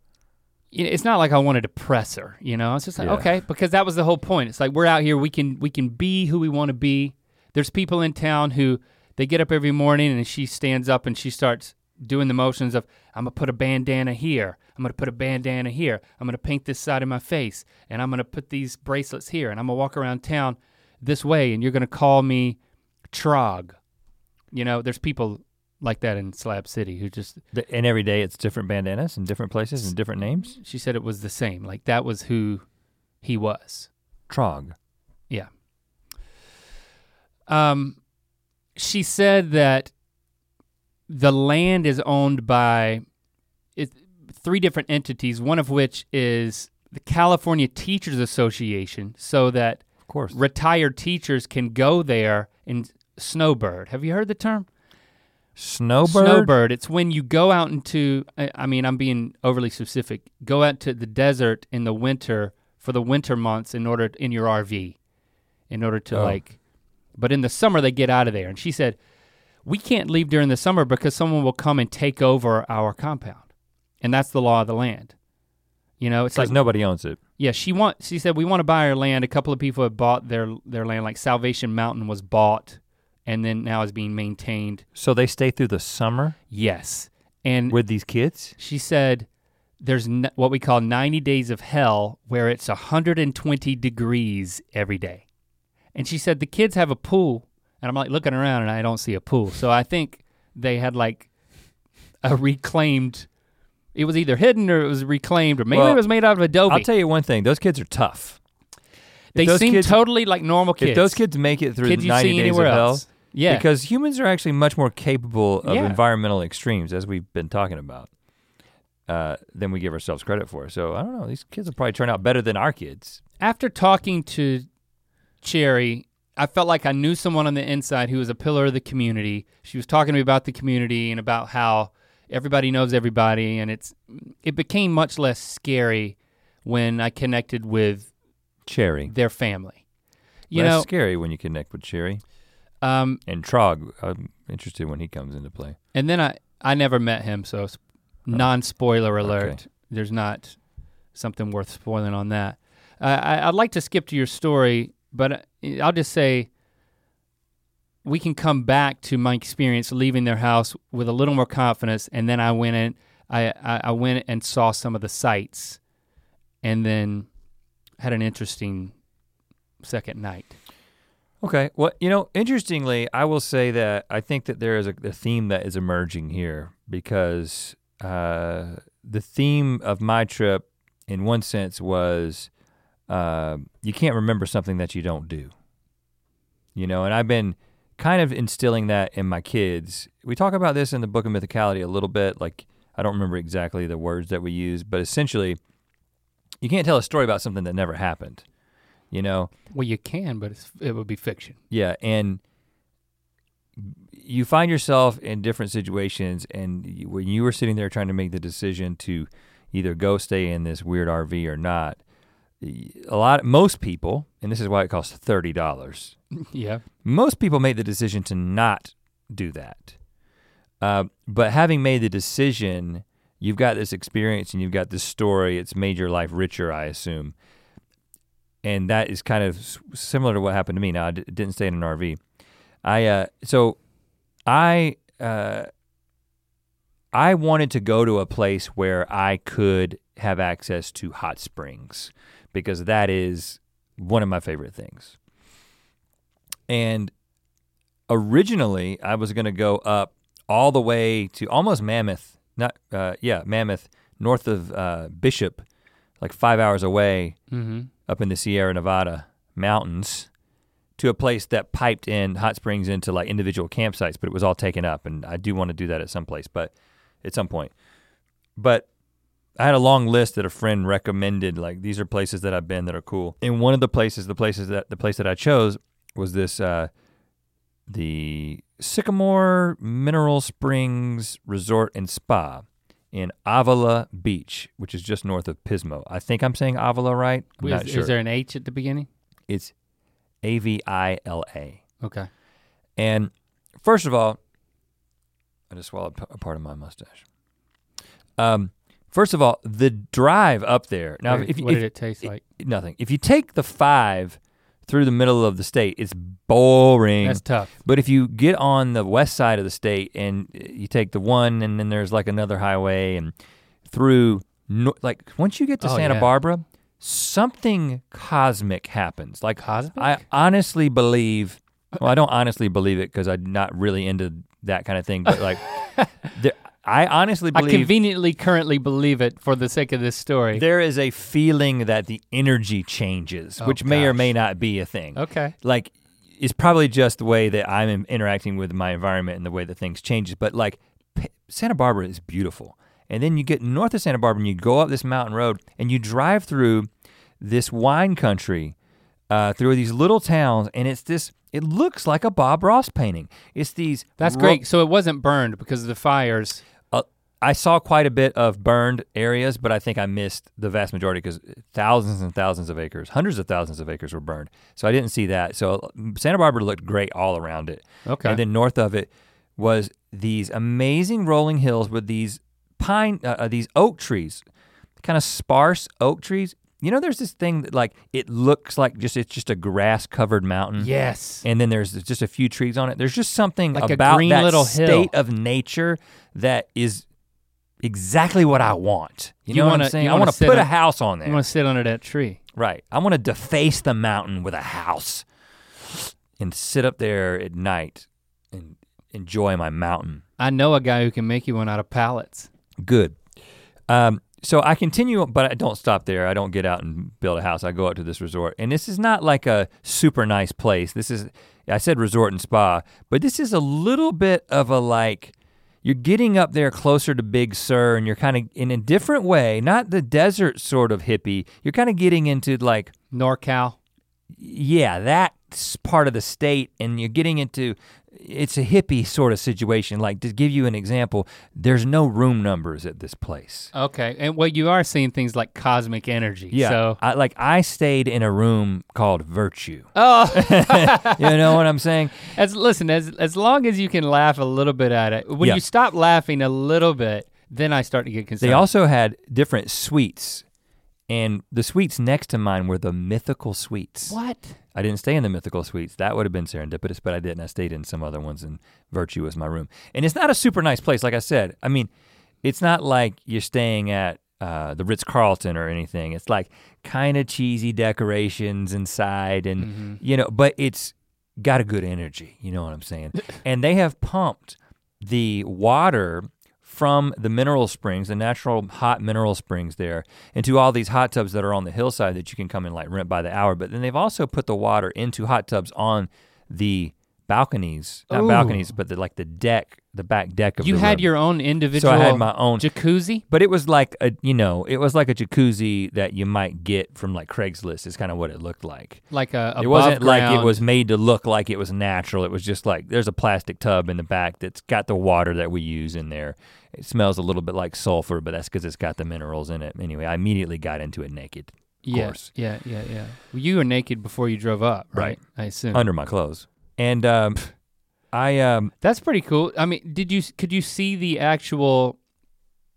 It's not like I wanted to press her, you know. It's just like Yeah. okay, because that was the whole point. It's like we're out here, we can we can be who we want to be. There's people in town who they get up every morning and she stands up and she starts doing the motions of I'm gonna put a bandana here, I'm gonna put a bandana here, I'm gonna paint this side of my face, and I'm gonna put these bracelets here, and I'm gonna walk around town this way, and you're gonna call me Trog. You know, there's people like that in Slab City who just The- And every day it's different bandanas in different places and different names. she said it was the same. Like that was who he was. Trog. Yeah. Um, she said that the land is owned by it, three different entities, one of which is the California Teachers Association, so that Of course. retired teachers can go there and snowbird. Have you heard the term? Snowbird. Snowbird. It's when you go out into, I I mean, I'm being overly specific, go out to the desert in the winter for the winter months in order, in your RV, in order to Oh. like, but in the summer they get out of there. And she said, we can't leave during the summer because someone will come and take over our compound. And that's the law of the land. You know, it's like, nobody owns it. yeah, she want, she said, we want to buy our land. A couple of people have bought their, their land, like Salvation Mountain was bought and then now is being maintained. So they stay through the summer Yes. And with these kids? she said there's n- what we call 90 days of hell where it's 120 degrees every day. And she said the kids have a pool and I'm like looking around and I don't see a pool. So I think they had like a reclaimed it was either hidden or it was reclaimed or maybe Well, it was made out of adobe. I'll tell you one thing, those kids are tough. If they those seem kids, totally like normal kids. If those kids make it through kids you 90 see days anywhere of hell, else. Yeah. because humans are actually much more capable of Yeah. environmental extremes, as we've been talking about, uh, than we give ourselves credit for. So I don't know, these kids will probably turn out better than our kids. after talking to Cherry, I felt like I knew someone on the inside who was a pillar of the community. She was talking to me about the community and about how everybody knows everybody, and it's it became much less scary when I connected with Cherry. their family. You Less know, scary when you connect with Cherry. Um, And Trog, I'm interested when he comes into play. and then I I never met him, so s- non-spoiler alert. Oh, Okay. There's not something worth spoiling on that. Uh, I, I'd like to skip to your story, but uh, I'll just say we can come back to my experience leaving their house with a little more confidence, and then I went in. I, I, I went and saw some of the sights, and then had an interesting second night. Okay. Well, you know, interestingly, I will say that I think that there is a, a theme that is emerging here because uh, the theme of my trip, in one sense, was uh, you can't remember something that you don't do. You know, and I've been kind of instilling that in my kids. We talk about this in the book of Mythicality a little bit. Like, I don't remember exactly the words that we use, but essentially, you can't tell a story about something that never happened. You know, Well, you can, but it's, it would be fiction. yeah, and you find yourself in different situations, and you, when you were sitting there trying to make the decision to either go stay in this weird RV or not, a lot most people, and this is why it costs thirty dollars. yeah. Most people make the decision to not do that. Uh, but having made the decision, you've got this experience and you've got this story. It's made your life richer, I assume. And that is kind of similar to what happened to me. Now I d- didn't stay in an RV. I uh, so I uh, I wanted to go to a place where I could have access to hot springs because that is one of my favorite things. And originally, I was going to go up all the way to almost Mammoth, not uh, yeah, Mammoth, north of uh, Bishop, like five hours away, Mm-hmm. Up in the Sierra Nevada mountains, to a place that piped in hot springs into like individual campsites, but it was all taken up. And I do want to do that at some place, but at some point. But I had a long list that a friend recommended. Like these are places that I've been that are cool. And one of the places, the places that the place that I chose was this uh, the Sycamore Mineral Springs Resort and Spa in Avila Beach, which is just north of Pismo. I think I'm saying Avila right. I'm Is, not sure. is there an H at the beginning? it's A V I L A. Okay. And first of all, I just swallowed a part of my mustache. Um, first of all, the drive up there. Now, what if, what if did it taste like? nothing, if you take the five through the middle of the state, it's boring. That's tough. But if you get on the west side of the state and uh, you take the one, and then there's like another highway, and through, no, like once you get to Oh, Santa yeah. Barbara, something cosmic happens. Like Cosmic? I honestly believe. Well, I don't honestly believe it because I'm not really into that kind of thing. But like, there, I honestly believe I believe conveniently currently believe it for the sake of this story. there is a feeling that the energy changes, Oh, which may or may not be a thing. okay. Like, it's probably just the way that I'm in- interacting with my environment and the way that things changes. But like, P- Santa Barbara is beautiful, and then you get north of Santa Barbara and you go up this mountain road and you drive through this wine country, uh, through these little towns, and it's this. It looks like a Bob Ross painting. It's these. That's ro- great. So it wasn't burned because of the fires. I saw quite a bit of burned areas, but I think I missed the vast majority because thousands and thousands of acres, hundreds of thousands of acres were burned. So I didn't see that. So Santa Barbara looked great all around it. Okay. And then north of it was these amazing rolling hills with these pine, uh, uh, these oak trees, kind of sparse oak trees. You know, there's this thing that like it looks like just it's just a grass covered mountain yes. and then there's just a few trees on it. There's just something Like a about green that little hill. state of nature that is exactly what I want. You, You know what wanna- I'm saying? I want to put a house on You there. want to sit under that tree. right. I want to deface the mountain with a house and sit up there at night and enjoy my mountain. I know a guy who can make you one out of pallets. Good. Um, so I continue, but I don't stop there. I don't get out and build a house. I go out to this resort, and this is not like a super nice place. This is, I said resort and spa, but this is a little bit of a like, you're getting up there closer to Big Sur, and you're kind of in a different way, not the desert sort of hippie. You're kind of getting into like, NorCal. yeah, that's part of the state, and you're getting into, it's a hippie sort of situation. Like to give you an example, there's no room numbers at this place. Okay. And well, you are seeing things like cosmic energy. Yeah. So. I, like I stayed in a room called Virtue. Oh, you know what I'm saying? as listen, as as long as you can laugh a little bit at it. When Yeah. you stop laughing a little bit, then I start to get concerned. They also had different suites. And the suites next to mine were the mythical suites. what? I didn't stay in the mythical suites. That would have been serendipitous, but I didn't. I stayed in some other ones, and Virtue was my room. And it's not a super nice place, like I said. I mean, it's not like you're staying at uh, the Ritz Carlton or anything. It's like kind of cheesy decorations inside, and Mm-hmm. you know, but it's got a good energy. You know what I'm saying? and they have pumped the water from the mineral springs, the natural hot mineral springs there, into all these hot tubs that are on the hillside that you can come and like rent by the hour. But then they've also put the water into hot tubs on the balconies, not Ooh. balconies, but the like the deck, the back deck of You the had room. your own individual so I had my own jacuzzi? but it was like a you know, it was like a jacuzzi that you might get from like Craigslist is kind of what it looked like. Like a it wasn't like it was made to look like it was natural. It was just like there's a plastic tub in the back that's got the water that we use in there. It smells a little bit like sulfur, but that's because it's got the minerals in it. Anyway, I immediately got into it naked. yeah. Yeah, yeah, yeah. Well, you were naked before you drove up, right? Right. I assume. under my clothes. And um, I um, That's pretty cool. I mean, did you could you see the actual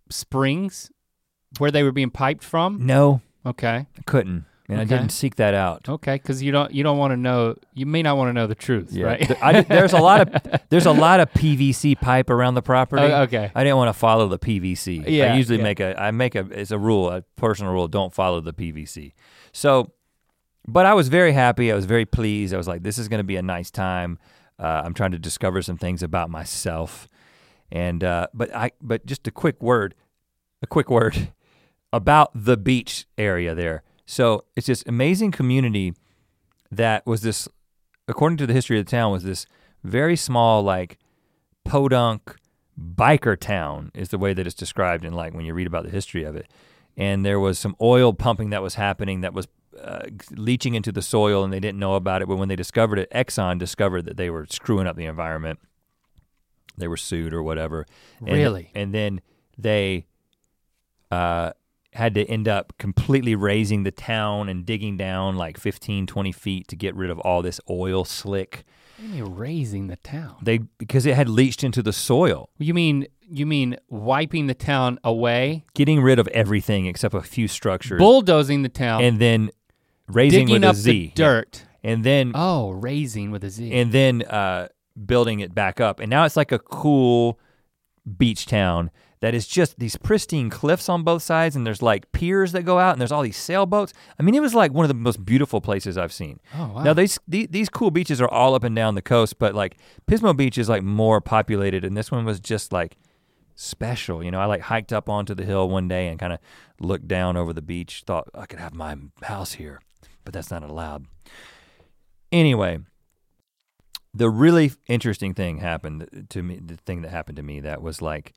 springs where they were being piped from? no, Okay. I couldn't, and I didn't seek that out. Okay, because you don't you don't want to know you may not want to know the truth, Yeah, right? I, there's a lot of there's a lot of PVC pipe around the property. Oh, okay. I didn't want to follow the PVC. Yeah, I usually yeah. make a I make a it's a rule, a personal rule, don't follow the PVC. So but I was very happy. I was very pleased. I was like, this is gonna be a nice time. Uh, I'm trying to discover some things about myself. And uh, but I but just a quick word, a quick word about the beach area there. So it's this amazing community that was this, according to the history of the town, was this very small like podunk biker town is the way that it's described in like when you read about the history of it. And there was some oil pumping that was happening that was uh, leaching into the soil and they didn't know about it. But when they discovered it, Exxon discovered that they were screwing up the environment. They were sued or whatever. And- Really? And then they uh, had to end up completely raising the town and digging down like 15, 20 feet to get rid of all this oil slick. What do you mean raising the town? They because it had leached into the soil, You mean you mean wiping the town away, getting rid of everything except a few structures, bulldozing the town, and then raising digging with up a Z. the dirt. And then Oh, raising with a Z. and then uh, building it back up. And now it's like a cool beach town that is just these pristine cliffs on both sides, and there's like piers that go out, and there's all these sailboats. I mean, it was like one of the most beautiful places I've seen. oh wow. Now these, these these cool beaches are all up and down the coast, but like Pismo Beach is like more populated, and this one was just like special. You know, I like hiked up onto the hill one day and kind of looked down over the beach. Thought I could have my house here, but that's not allowed. Anyway, the really interesting thing happened to me. The thing that happened to me that was like.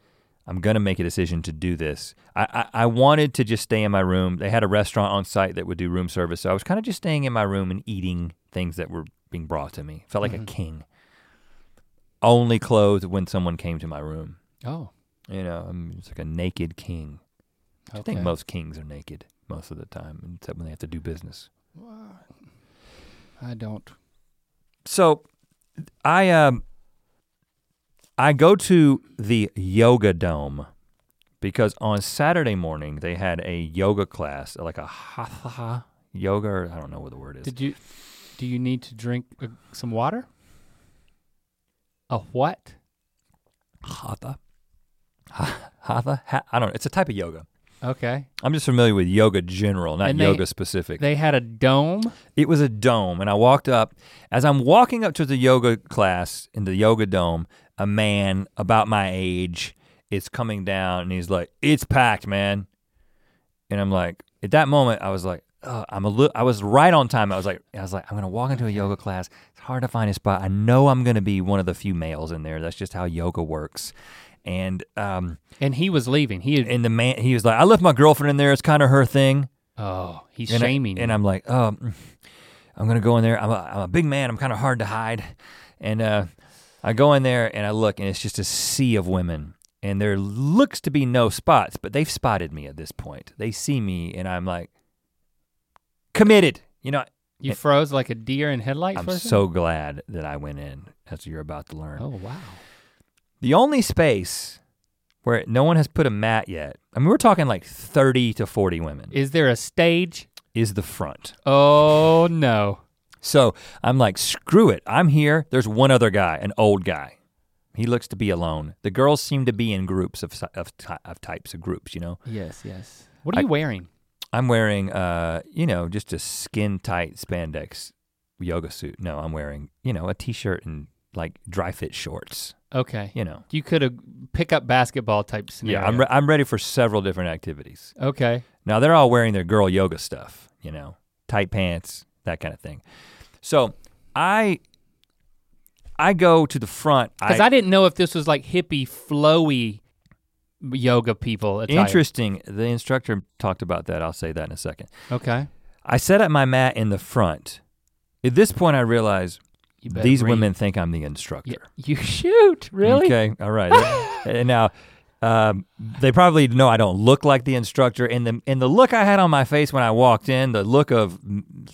I'm gonna make a decision to do this. I, I, I wanted to just stay in my room. They had a restaurant on site that would do room service, so I was kind of just staying in my room and eating things that were being brought to me. Felt like Mhm. a king. Only clothed when someone came to my room. oh. You know, I'm just like a naked king. I think most kings are naked most of the time, except when they have to do business. I don't. So, I um, I go to the yoga dome because on Saturday morning they had a yoga class, like a hatha yoga. Or I don't know what the word is. Did you? Do you need to drink uh, some water? A what? hatha, hatha. Ha- I don't know. It's a type of yoga. Okay. I'm just familiar with yoga general, not And they- yoga specific. They had a dome. It was a dome, and I walked up. As I'm walking up to the yoga class in the yoga dome, a man about my age is coming down, and he's like, "It's packed, man." And I'm like, at that moment, I was like, oh, "I'm a little." I was right on time. I was like, I was like, I'm gonna walk into a yoga class. It's hard to find a spot. I know I'm gonna be one of the few males in there. That's just how yoga works. And um, And he was leaving. He had, and the man, he was like, "I left my girlfriend in there. It's kind of her thing." oh, he's and I- shaming. and you. I'm like, oh, I'm gonna go in there. I'm a, I'm a big man. I'm kind of hard to hide, and uh, I go in there and I look, and it's just a sea of women, and there looks to be no spots, but they've spotted me at this point. They see me, and I'm like, committed. You know, you froze like a deer in headlights. I'm second? so glad that I went in. As you're about to learn. Oh wow. The only space where no one has put a mat yet. I mean, we're talking like 30 to 40 women. Is there a stage? is the front. Oh no. So I'm like, screw it. I'm here. There's one other guy, an old guy. He looks to be alone. The girls seem to be in groups of, si- of, of types of groups, you know. Yes, yes. What are you wearing? I'm wearing, uh, you know, just a skin tight spandex yoga suit. No, I'm wearing, you know, a t-shirt and like dry fit shorts, Okay. you know. You could have pick up basketball type scenario. Yeah, I'm, re- I'm ready for several different activities. okay. Now they're all wearing their girl yoga stuff, you know, tight pants, that kind of thing. So I I go to the front. Because I, didn't know if this was like hippie, flowy yoga people. attire. interesting. The instructor talked about that. I'll say that in a second. Okay. I set up my mat in the front. At this point, I realize these bring- women think I'm the instructor. Yeah, you shoot, really? Okay, all right. and now, Um, they probably know I don't look like the instructor, and the and the look I had on my face when I walked in, the look of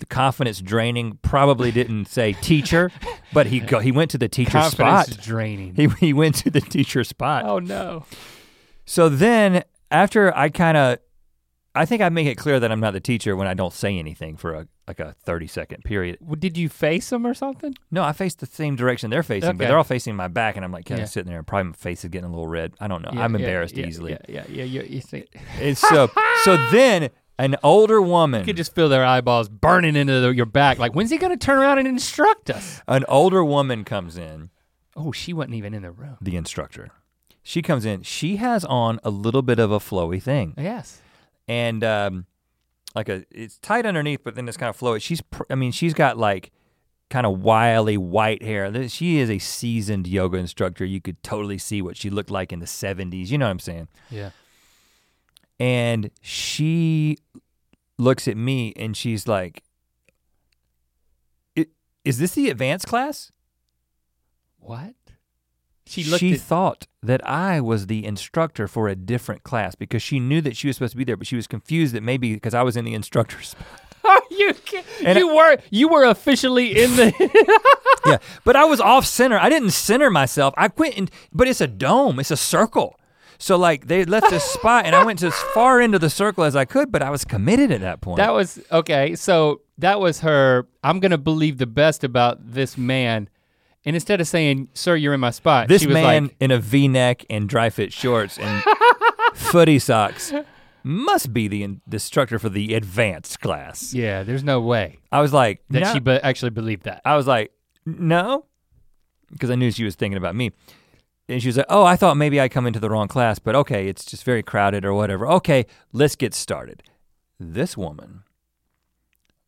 confidence draining, probably didn't say teacher, but he go, he went to the teacher Confidence spot. draining. He he went to the teacher spot. oh no. So then after I kind of, I think I make it clear that I'm not the teacher when I don't say anything for a like a 30 second period. Well, Did you face them or something? No, I face the same direction they're facing, but they're all facing my back, and I'm like kind of sitting there, and probably my face is getting a little red. I don't know. Yeah, I'm embarrassed yeah, easily. Yeah, yeah, yeah. You, you, see, And so, so then an older woman, you could just feel their eyeballs burning into the, your back. Like, when's he gonna turn around and instruct us? an older woman comes in, Oh, she wasn't even in the room. the instructor. She comes in. She has on a little bit of a flowy thing, Yes. And um, like a it's tight underneath, but then it's kind of flowy. She's, pr- I mean, she's got like kind of wily white hair. She is a seasoned yoga instructor. You could totally see what she looked like in the '70s. You know what I'm saying? Yeah. and she looks at me and she's like "I- is this the advanced class What? She looked she at. thought that i was the instructor for a different class because she knew that she was supposed to be there but she was confused that maybe because i was in the instructor's Are you? And you were you were officially in the. yeah but i was off center i didn't center myself i went in but it's a dome it's a circle so like they left this spot and i went to as far into the circle as i could but i was committed at that point that was okay. So that was her. I'm gonna believe the best about this man, and instead of saying, "Sir, you're in my spot," This she was man like, in a V-neck and dry fit shorts and footy socks must be the, instructor for the advanced class. "Yeah, there's no way I was like, that no. she be- actually believed that." I was like, no, because I knew she was thinking about me. And she was like, oh, I thought maybe I come into the wrong class, but okay, it's just very crowded or whatever. Okay, let's get started. This woman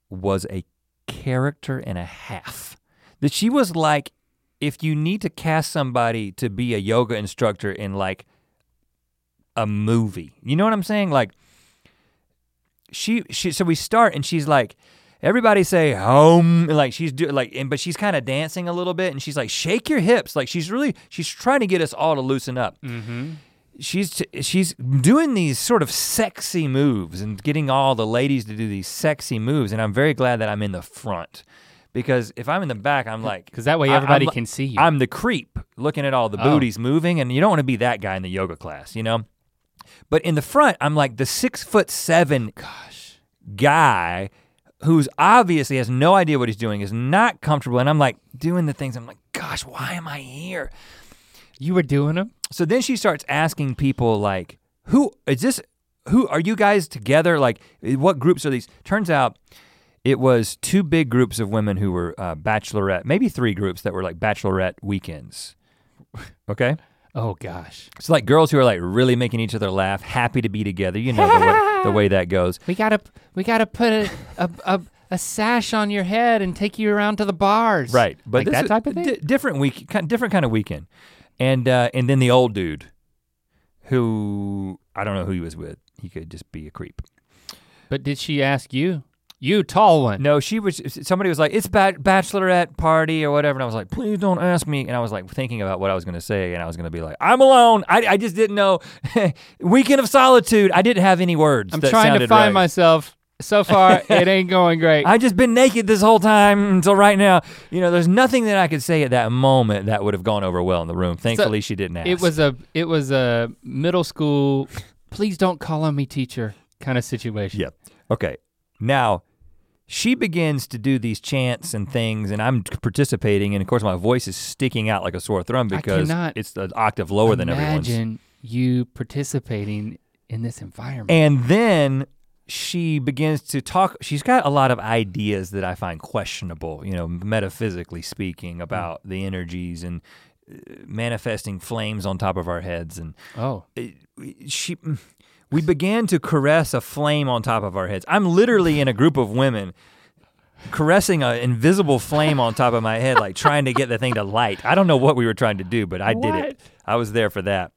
was a character and a half. That she was like, if you need to cast somebody to be a yoga instructor in like a movie, you know what I'm saying? Like, she, she, so we start and she's like, everybody say home and, like she's doing like and but she's kind of dancing a little bit and she's like shake your hips like she's really she's trying to get us all to loosen up Mm-hmm. she's t- she's doing these sort of sexy moves and getting all the ladies to do these sexy moves and i'm very glad that i'm in the front because if i'm in the back i'm like Because that way everybody I'm- can see you. i'm the creep looking at all the Oh. booties moving and you don't want to be that guy in the yoga class you know but in the front i'm like the six foot seven Gosh. guy who's obviously has no idea what he's doing, is not comfortable, and I'm like doing the things. I'm like, gosh, why am I here? You were doing them? So then she starts asking people like, who is this? Who are you guys together? Like, eh, what groups are these? Turns out it was two big groups of women who were uh, bachelorette, maybe three groups that were like bachelorette weekends. Okay. Oh gosh. It's like girls who are like really making each other laugh, happy to be together. You know the way, the way that goes. We gotta we gotta put a a, a a sash on your head and take you around to the bars. Right, but like this that type of thing. di- different week, kind different kind of weekend, and uh, and then the old dude, who I don't know who he was with. He could just be a creep. but did she ask you? You tall one. No, she was. Somebody was like, "It's ba- bachelorette party or whatever," and I was like, "Please don't ask me." And I was like thinking about what I was going to say, and I was going to be like, "I'm alone." I, I just didn't know. weekend of solitude. I didn't have any words. I'm trying to find right. myself. So far, it ain't going great. I just been naked this whole time until right now. You know, there's nothing that I could say at that moment that would have gone over well in the room. Thankfully, she didn't ask. it was a it was a middle school. Please don't call on me, teacher. Kind of situation. Yep. Okay. Now, she begins to do these chants and things, and I'm participating, and of course, my voice is sticking out like a sore thumb because it's an octave lower than everyone's. Imagine you participating in this environment. And then she begins to talk. She's got a lot of ideas that I find questionable, you know, metaphysically speaking, about the energies and uh, manifesting flames on top of our heads and oh, she we began to caress a flame on top of our heads. I'm literally in a group of women caressing an invisible flame on top of my head, like trying to get the thing to light. I don't know what we were trying to do, but I did it. I was there for that.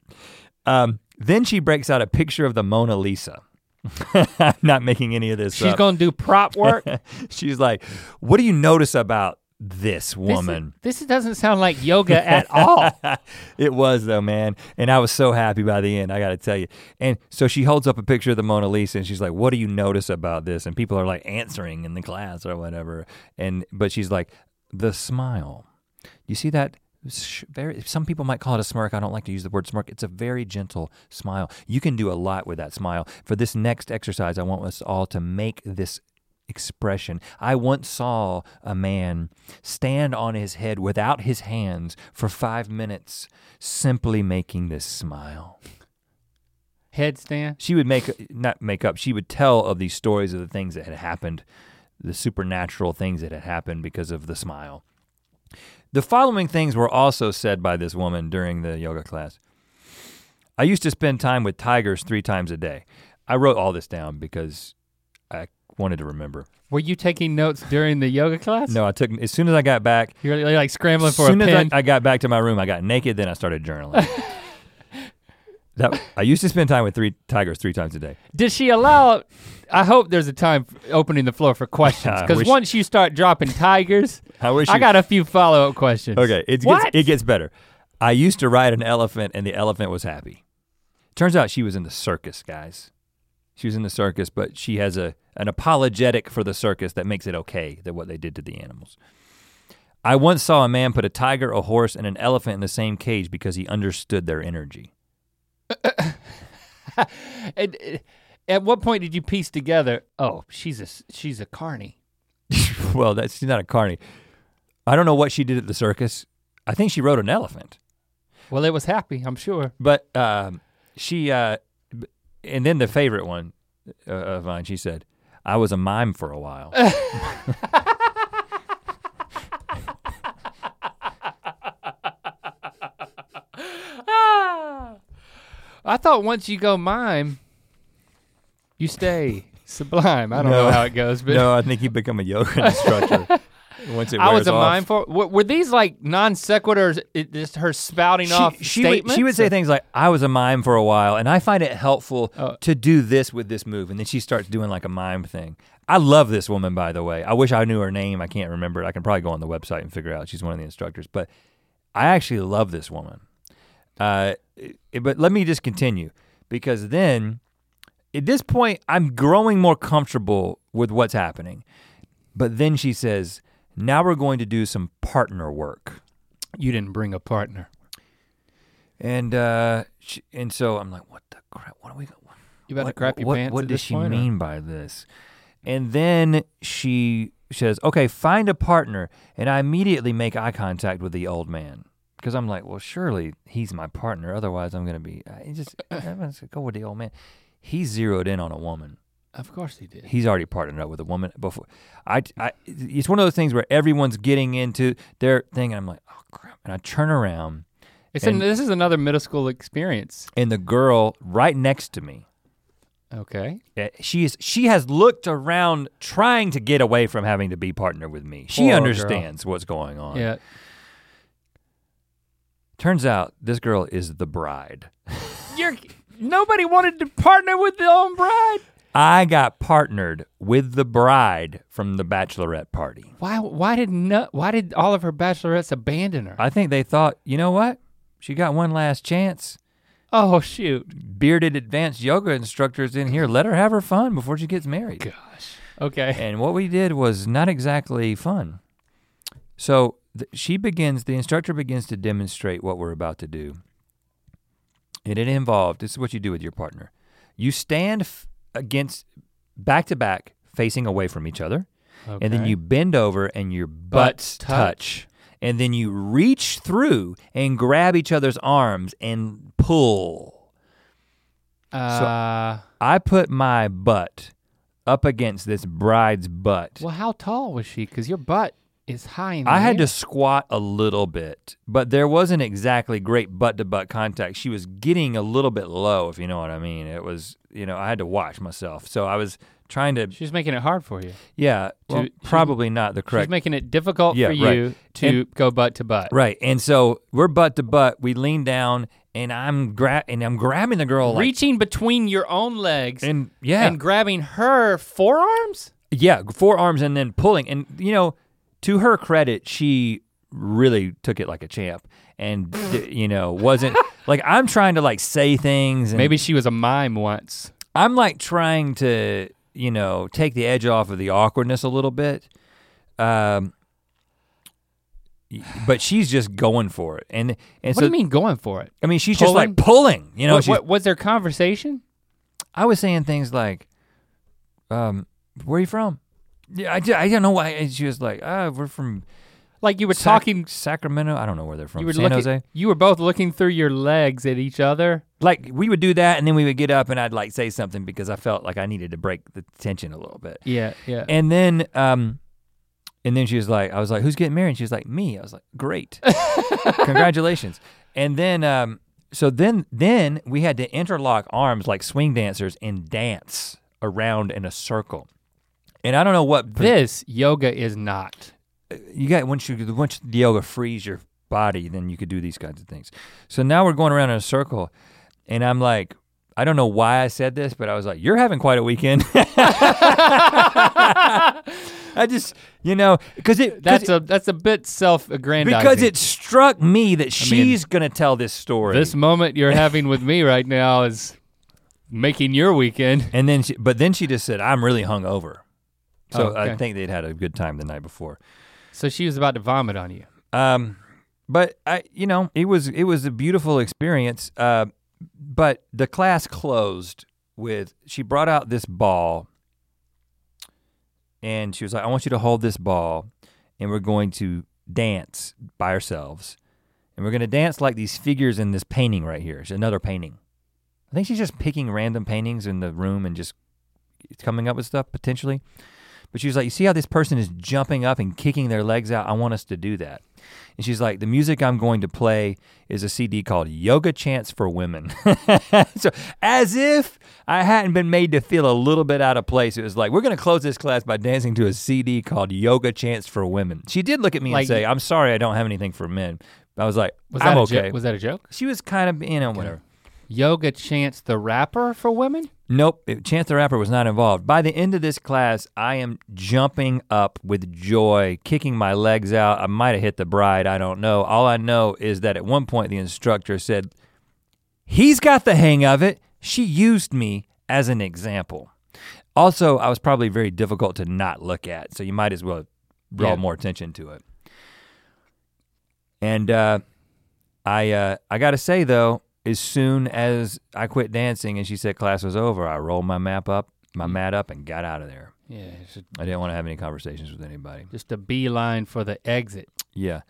Um, then she breaks out a picture of the Mona Lisa. I'm not making any of this she's up. gonna do prop work. She's like, "What do you notice about this This- woman. This, doesn't sound like yoga at all. it was though, man. And I was so happy by the end, I gotta tell you. And so she holds up a picture of the Mona Lisa and she's like, What do you notice about this? And people are like answering in the class or whatever. And but she's like, the smile. You see that? Very. Some people might call it a smirk. I don't like to use the word smirk. It's a very gentle smile. You can do a lot with that smile. For this next exercise, I want us all to make this expression. I once saw a man stand on his head without his hands for five minutes, simply making this smile. Headstand. She would make, not make up, she would tell of these stories of the things that had happened, the supernatural things that had happened because of the smile. The following things were also said by this woman during the yoga class. I used to spend time with tigers three times a day. I wrote all this down because I wanted to remember. Were you taking notes during the yoga class? No, I took as soon as I got back. You're, like scrambling for a soon as pen. I, I got back to my room, I got naked. Then I started journaling. that I used to spend time with three tigers three times a day. Did she allow? I hope there's a time opening the floor for questions because once you start dropping tigers, I wish I you- got a few follow up questions. Okay, it gets it gets better. I used to ride an elephant, and the elephant was happy. Turns out she was in the circus, guys. She was in the circus, but she has a an apologetic for the circus that makes it okay that what they did to the animals. I once saw a man put a tiger, a horse, and an elephant in the same cage because he understood their energy. And, uh, at what point did you piece together? Oh, she's a she's a carny. well, that's she's not a carny. I don't know what she did at the circus. I think she rode an elephant. Well, it was happy, I'm sure. But um, she, uh, and then the favorite one uh, of mine, she said, I was a mime for a while. I thought once you go mime, you stay sublime. I don't No. know how it goes, but no, I think you become a yoga instructor once it I was a off. mime for. Were, were these like non sequiturs? It, just her spouting off She, she, would, she would say things like, I was a mime for a while, and I find it helpful Oh. to do this with this move. And then she starts doing like a mime thing. I love this woman, by the way. I wish I knew her name. I can't remember it. I can probably go on the website and figure out. She's one of the instructors. But I actually love this woman. Uh, it- but let me just continue because then at this point, I'm growing more comfortable with what's happening. But then she says, now we're going to do some partner work. You didn't bring a partner. And uh, she, and so I'm like, what the crap? What are we? You about to what, crap your what, pants? What at does she point, or- mean by this? And then she says, okay, find a partner. And I immediately make eye contact with the old man because I'm like, well, surely he's my partner. Otherwise, I'm gonna be. I just I'm gonna go with the old man. He zeroed in on a woman. Of course he did. He's already partnered up with a woman before. I, I, it's one of those things where everyone's getting into their thing, and I'm like, oh crap! And I turn around, It's an, this is another middle school experience. and the girl right next to me Okay. She is. She has looked around, trying to get away from having to be partner with me. She Poor girl. understands what's going on. Yeah. Turns out this girl is the bride. You're nobody wanted to partner with the own bride. I got partnered with the bride from the bachelorette party. Why? Why did no, Why did all of her bachelorettes abandon her? I think they thought, you know what? She got one last chance. oh shoot! Bearded advanced yoga instructors in here. Let her have her fun before she gets married. Gosh. Okay. And what we did was not exactly fun. So th- she begins, the instructor begins to demonstrate what we're about to do. And it involved, this is what you do with your partner. You stand f- against, back to back, facing away from each other. And then you bend over and your Butts butts touch. touch. And then you reach through and grab each other's arms and pull. Uh, I put my butt up against this bride's butt. well, how tall was she? Because your butt is high in I had to squat a little bit, but there wasn't exactly great butt to butt contact. She was getting a little bit low, if you know what I mean. It was, you know, I had to watch myself. So I was trying to, She's making it hard for you. yeah, well, probably not the correct. She's making it difficult Yeah, for right. you to go butt to butt. right. And so we're butt to butt. We lean down and I'm gra- and I'm grabbing the girl like, Reaching between your own legs and yeah. and grabbing her forearms. Yeah, forearms and then pulling. And you know, to her credit, she really took it like a champ and you know wasn't like I'm trying to like say things and Maybe she was a mime once. I'm like trying to you know take the edge off of the awkwardness a little bit. Um, but she's just going for it, and and what so do you mean going for it? I mean she's just like pulling, you know. what, what- was their conversation? I was saying things like, um, "Where are you from?" Yeah, I, I don't know why. And she was like, "Ah, we're from Like you were Sac- talking. Sacramento. I don't know where they're from. You were San looking. Jose. You were both looking through your legs at each other. Like we would do that, and then we would get up, and I'd like say something because I felt like I needed to break the tension a little bit. Yeah, yeah. And then, um, and then she was like, I was like, "Who's getting married?" And she was like, "Me." I was like, "Great, congratulations." And then, um, so then, then we had to interlock arms like swing dancers and dance around in a circle. And I don't know what this yoga is not. Uh, you got once you once the yoga frees your body, then you could do these kinds of things. So now we're going around in a circle, and I'm like, I don't know why I said this, but I was like, "You're having quite a weekend." I just, you know, because it That's a that's a bit self-aggrandizing. because it struck me that she's gonna tell this story. this moment you're having with me right now is making your weekend. and then, she, but then she just said, "I'm really hungover." So Oh, I think they'd had a good time the night before. So she was about to vomit on you. Um, but I, you know, it was it was a beautiful experience. Uh, but the class closed with she brought out this ball, and she was like, "I want you to hold this ball, and we're going to dance by ourselves, and we're going to dance like these figures in this painting right here. It's another painting. I think she's just picking random paintings in the room and just coming up with stuff potentially." But she was like, You see how this person is jumping up and kicking their legs out? I want us to do that. And she's like, The music I'm going to play is a CD called Yoga Chants for Women. so, as if I hadn't been made to feel a little bit out of place, it was like, We're going to close this class by dancing to a CD called Yoga Chants for Women. She did look at me Like- and say, I'm sorry, I don't have anything for men. I was like, Was that I'm a okay. joke? Was that a joke? she was kind of, you know, whatever. Yoga Chance the rapper for women? Nope, it- Chance the Rapper was not involved. By the end of this class, I am jumping up with joy, kicking my legs out. I might have hit the bride, I don't know. All I know is that at one point the instructor said, He's got the hang of it. She used me as an example. Also, I was probably very difficult to not look at, so you might as well draw Yeah. more attention to it. And uh, I uh, I gotta say though, as soon as I quit dancing and she said class was over, I rolled my map up, my mat up, and got out of there. Yeah, I didn't want to have any conversations with anybody. just a beeline for the exit. Yeah.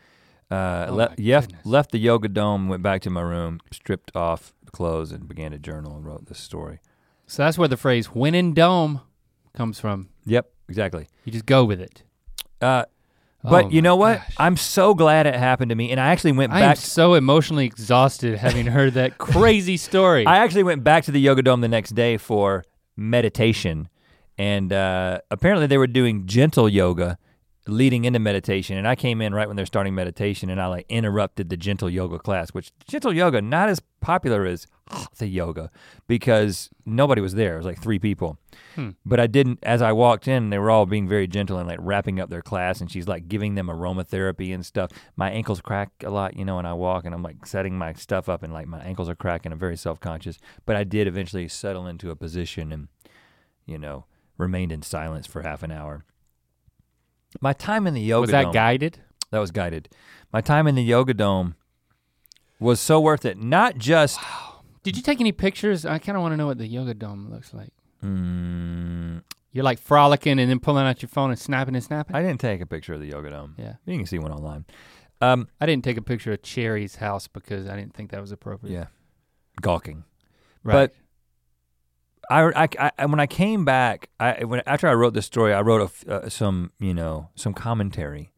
Uh, Oh le- my yef- goodness. left the yoga dome, went back to my room, stripped off the clothes, and began to journal and wrote this story. So that's where the phrase "when in dome" comes from. Yep, exactly. You just go with it. Uh, but Oh you know what? gosh. I'm so glad it happened to me, and I actually went I back. so emotionally exhausted having heard that crazy story. I actually went back to the yoga dome the next day for meditation, and uh, apparently they were doing gentle yoga leading into meditation. And I came in right when they're starting meditation, and I like interrupted the gentle yoga class, which gentle yoga not as popular as the yoga because nobody was there. It was like three people. Hmm. But I didn't. As I walked in, they were all being very gentle and like wrapping up their class, and she's like giving them aromatherapy and stuff. My ankles crack a lot, you know, when I walk, and I'm like setting my stuff up, and like my ankles are cracking. I'm very self conscious, but I did eventually settle into a position and, you know, remained in silence for half an hour. My time in the yoga was that dome, guided? that was guided. My time in the yoga dome was so worth it. Not just Did you take any pictures? I kind of want to know what the yoga dome looks like. mm, You're like frolicking and then pulling out your phone and snapping and snapping. I didn't take a picture of the yoga dome. yeah, You can see one online. Um, I didn't take a picture of Cherry's house because I didn't think that was appropriate. yeah, gawking. right. I, I, I- when I came back, I when after I wrote this story, I wrote a uh, some you know some commentary,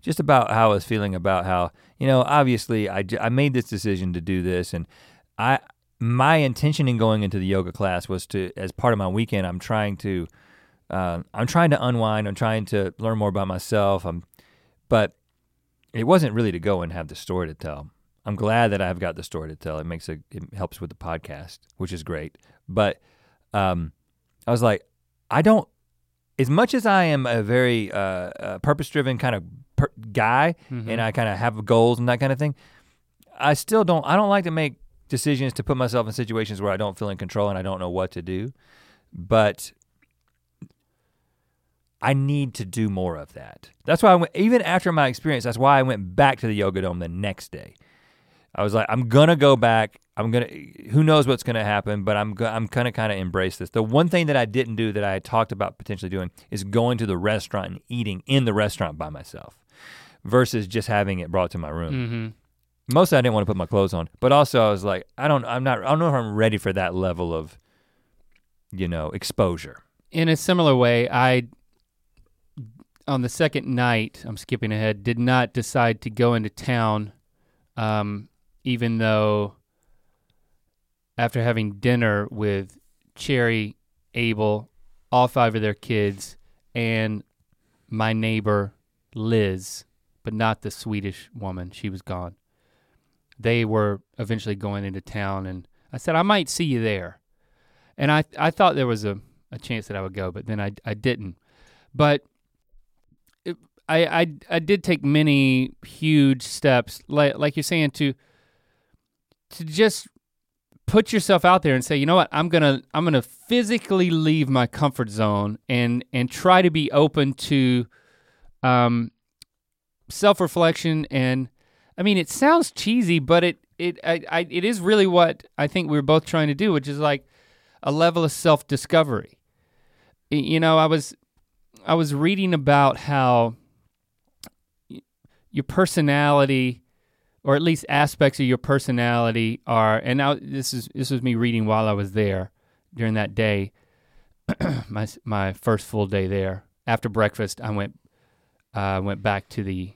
just about how I was feeling about how you know obviously I I made this decision to do this and I my intention in going into the yoga class was to as part of my weekend I'm trying to uh, I'm trying to unwind I'm trying to learn more about myself I'm but it wasn't really to go and have the story to tell. I'm glad that I've got the story to tell. It makes a it helps with the podcast, which is great. But um, I was like, I don't. As much as I am a very uh, uh, purpose-driven kind of per- guy Mhm. and I kind of have goals and that kind of thing. I still don't. I don't like to make decisions to put myself in situations where I don't feel in control and I don't know what to do. But I need to do more of that. That's why I went, even after my experience, that's why I went back to the yoga dome the next day. I was like, I'm gonna go back. I'm gonna. Who knows what's gonna happen? But I'm. go- I'm gonna kind of embrace this. The one thing that I didn't do that I had talked about potentially doing is going to the restaurant and eating in the restaurant by myself, versus just having it brought to my room. Mhm. Mostly, I didn't want to put my clothes on, but also I was like, I don't. I'm not. I don't know if I'm ready for that level of, you know, exposure. In a similar way, I on the second night, I'm skipping ahead, did not decide to go into town, um, even though after having dinner with Cherry, Abel, all five of their kids, and my neighbor Liz, but not the Swedish woman, she was gone. They were eventually going into town, and I said I might see you there, and I I thought there was a, a chance that I would go, but then I I didn't, but. it- I, I I did take many huge steps, like like you're saying, to to just put yourself out there and say, you know what, I'm gonna I'm gonna physically leave my comfort zone and and try to be open to um, self reflection and I mean it sounds cheesy, but it it I, I it is really what I think we we're both trying to do, which is like a level of self discovery. You know, I was I was reading about how your personality or at least aspects of your personality are and now this is this was me reading while I was there during that day my my first full day there. After breakfast I went uh, went back to the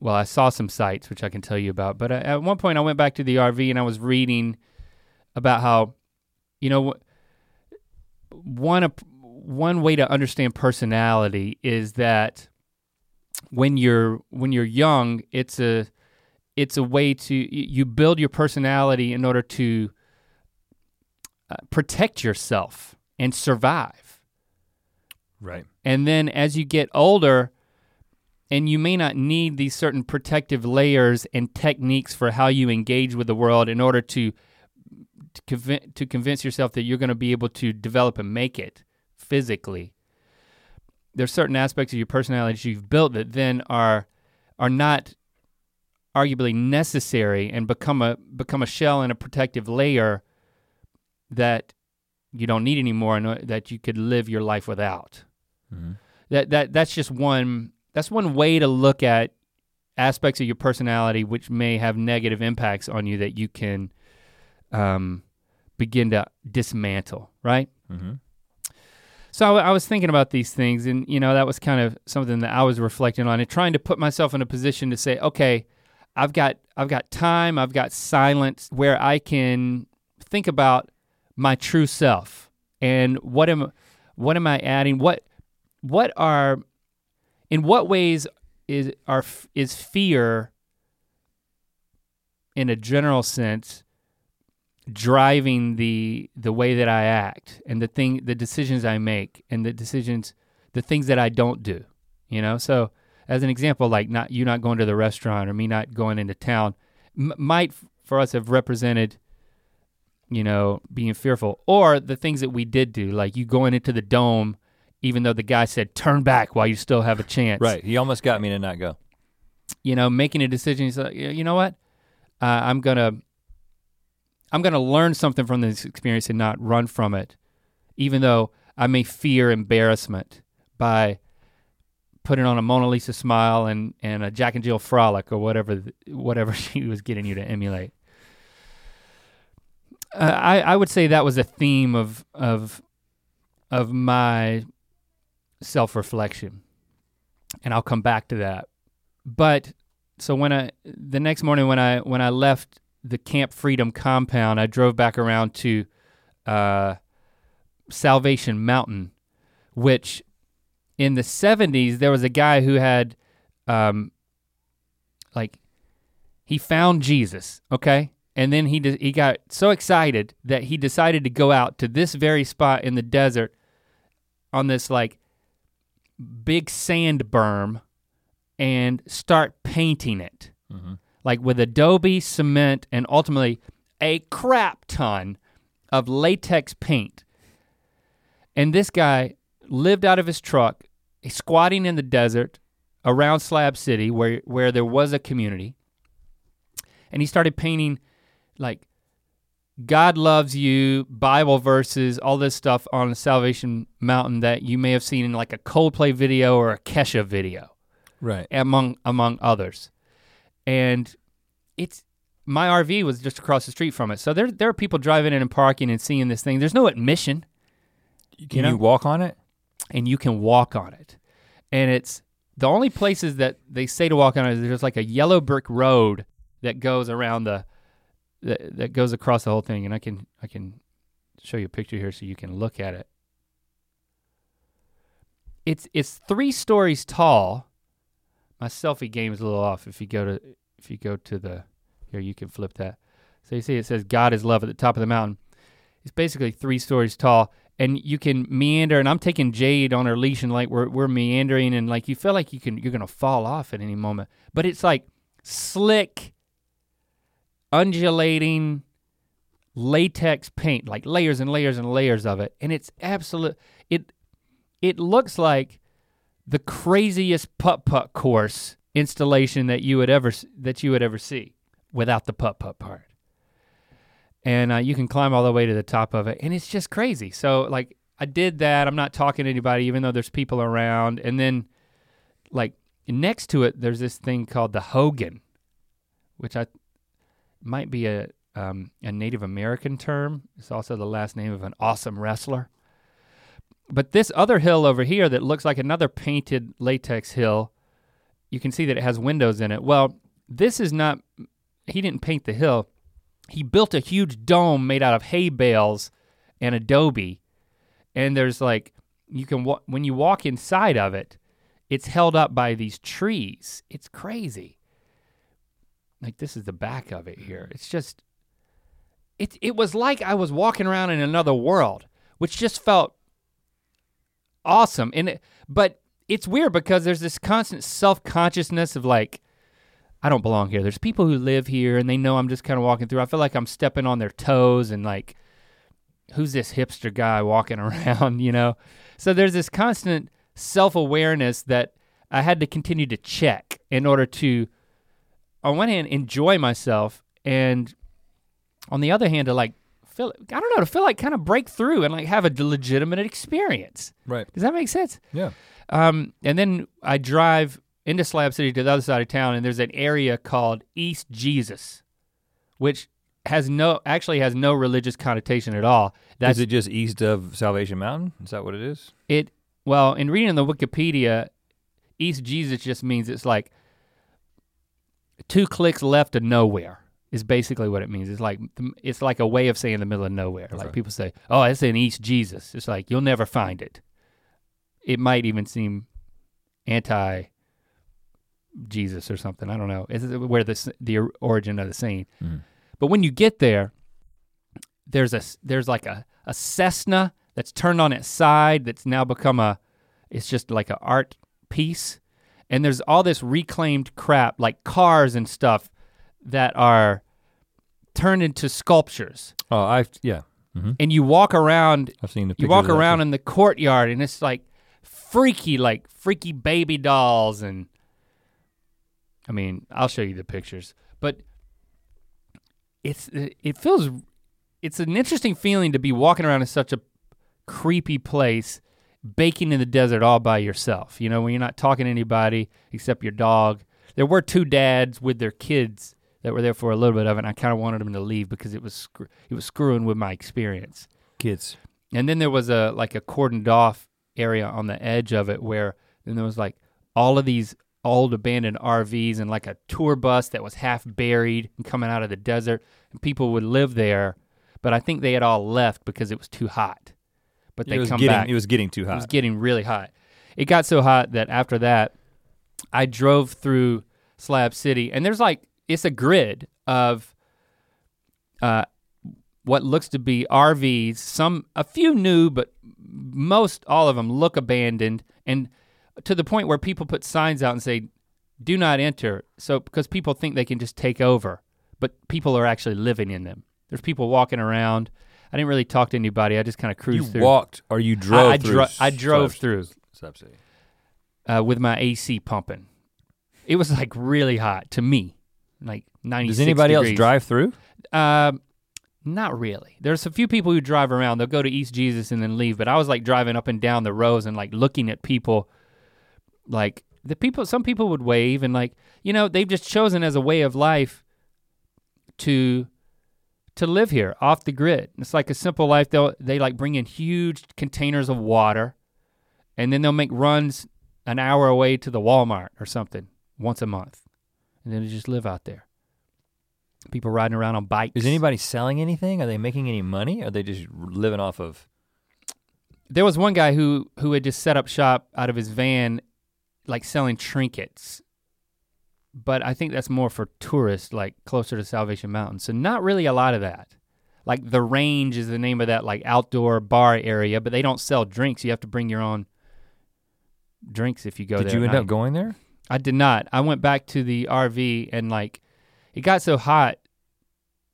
well I saw some sites which I can tell you about but uh, at one point I went back to the RV and I was reading about how you know one one way to understand personality is that when you're when you're young it's a it's a way to you build your personality in order to uh, protect yourself and survive Right. and then as you get older and you may not need these certain protective layers and techniques for how you engage with the world in order to to, convin- to convince yourself that you're going to be able to develop and make it physically there's certain aspects of your personality that you've built that then are are not arguably necessary and become a become a shell and a protective layer that you don't need anymore and that you could live your life without. Hmm that that that's just one that's one way to look at aspects of your personality which may have negative impacts on you that you can um, begin to dismantle right? Hmm so I, I was thinking about these things and you know that was kind of something that i was reflecting on and trying to put myself in a position to say okay i've got i've got time i've got silence where i can think about my true self and what am what am i adding? What what are in what ways is are is fear in a general sense driving the the way that I act and the thing the decisions I make and the decisions the things that I don't do you know so as an example like not you not going to the restaurant or me not going into town m- might f- for us have represented you know being fearful or the things that we did do like you going into the dome even though the guy said turn back while you still have a chance Right. He almost got me to not go. you know, making a decision. He's like, you know what? Uh, I'm gonna, I'm gonna learn something from this experience and not run from it, even though I may fear embarrassment by putting on a Mona Lisa smile and and a Jack and Jill frolic or whatever whatever she was getting you to emulate. Uh, I I would say that was a theme of of of my self reflection, and I'll come back to that but so when I the next morning when I when I left the Camp Freedom compound, I drove back around to uh, Salvation Mountain, which in the '70s there was a guy who had um, like he found Jesus, okay, and then he de- he got so excited that he decided to go out to this very spot in the desert on this like big sand berm and start painting it. Mm Mhm. Like with adobe, cement, and ultimately a crap ton of latex paint. And this guy lived out of his truck, squatting in the desert around Slab City where, where there was a community. And he started painting like God loves you, Bible verses, all this stuff on the Salvation Mountain that you may have seen in like a Coldplay video or a Kesha video Right. among among others. And it's my RV was just across the street from it. So there there are people driving in and parking and seeing this thing. There's no admission Can you, know? walk on it? and you can walk on it. And it's the only places that they say to walk on it is there's like a yellow brick road that goes around the that, that goes across the whole thing and I can I can show you a picture here so you can look at it. It's it's 3 stories tall. My selfie game is a little off if you go to if you go to the here you can flip that. So you see it says God is love at the top of the mountain. It's basically 3 stories tall and you can meander and i'm taking jade on her leash and like we're, we're meandering and like you feel like you can you're gonna fall off at any moment but it's like slick undulating latex paint like layers and layers and layers of it and it's absolute it it looks like the craziest putt putt course installation that you would ever that you would ever see without the putt putt part. And uh, you can climb all the way to the top of it and it's just crazy. So like i did that. I'm not talking to anybody even though there's people around. And then like next to it there's this thing called the hogan which i might be a um, a native american term. It's also the last name of an awesome wrestler but this other hill over here that looks like another painted latex hill you can see that it has windows in it. Well this is not he didn't paint the hill. He built a huge dome made out of hay bales and adobe. And there's like you can when you walk inside of it it's held up by these trees. It's crazy. Like this is the back of it here. It's just it it was like i was walking around in another world which just felt awesome and it, but it's weird because there's this constant self-consciousness of like I don't belong here. There's people who live here and they know I'm just kind of walking through. I feel like I'm stepping on their toes and like, who's this hipster guy walking around, you know? So there's this constant self awareness that I had to continue to check in order to, on one hand, enjoy myself and on the other hand, to like feel, I don't know, to feel like kind of break through and like have a legitimate experience. Right. Does that make sense? Yeah. Um, and then I drive into Slab City to the other side of town, and there's an area called East Jesus, which has no actually has no religious connotation at all. That's is it just east of Salvation Mountain? Is that what it is? it. Well, in reading the Wikipedia, East Jesus just means it's like two clicks left of nowhere. Is basically what it means. It's like it's like a way of saying the middle of nowhere. Like people say, "Oh, it's in East Jesus." It's like you'll never find it. It might even seem anti Jesus or something. I don't know. It's where the the origin of the saying. Mhm. But when you get there, there's a there's like a a Cessna that's turned on its side that's now become a it's just like an art piece. And there's all this reclaimed crap like cars and stuff that are turned into sculptures. Oh, I yeah. hmm And you walk around I've seen the. you walk around in the courtyard and it's like freaky like freaky baby dolls and i mean i'll show you the pictures but it's it feels it's an interesting feeling to be walking around in such a creepy place baking in the desert all by yourself you know when you're not talking to anybody except your dog there were two dads with their kids that were there for a little bit of it and i kind of wanted them to leave because it was screw- it was screwing with my experience kids. and then there was a like a cordoned off area on the edge of it where then there was like all of these old abandoned RVs and like a tour bus that was half buried and coming out of the desert and people would live there but I think they had all left because it was too hot. But they come getting back. it was getting too hot. It was getting really hot. It got so hot that after that, I drove through Slab City, and there's like it's a grid of uh, what looks to be RVs. Some, a few new, but most all of them look abandoned, and to the point where people put signs out and say, "Do not enter." So because people think they can just take over, but people are actually living in them. There's people walking around. I didn't really talk to anybody. I just kind of cruised You through. walked or you drove I, I, through? dro- I drove Sub- through Sub City. uh, with my AC pumping. It was like really hot to me, like 90 Does anybody else drive through? Um, not really. There's a few people who drive around. They'll go to East Jesus and then leave. But I was like driving up and down the rows and like looking at people. Like the people, some people would wave and like you know they've just chosen as a way of life to to live here off the grid. It's like a simple life. They'll they like bring in huge containers of water, and then they'll make runs an hour away to the Walmart or something once a month, and then they just live out there. People riding around on bikes. Is anybody selling anything? Are they making any money? Are they just living off of? there was one guy who who had just set up shop out of his van like selling trinkets but i think that's more for tourists like closer to salvation mountain so not really a lot of that like the range is the name of that like outdoor bar area but they don't sell drinks you have to bring your own drinks if you go Did there Did you end up going there? I did not i went back to the rv and like it got so hot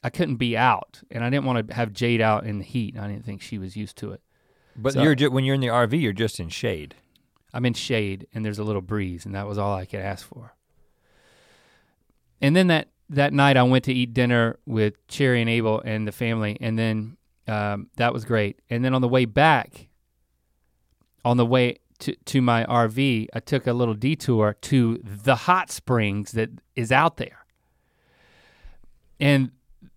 i couldn't be out and i didn't want to have jade out in the heat i didn't think she was used to it But So- you're ju- when you're in the RV, you're just in shade. I'm in shade and there's a little breeze, and that was all I could ask for. And then that that night, I went to eat dinner with Cherry and Abel and the family, and then um, that was great. And then on the way back, on the way to to my RV, I took a little detour to the hot springs that is out there. And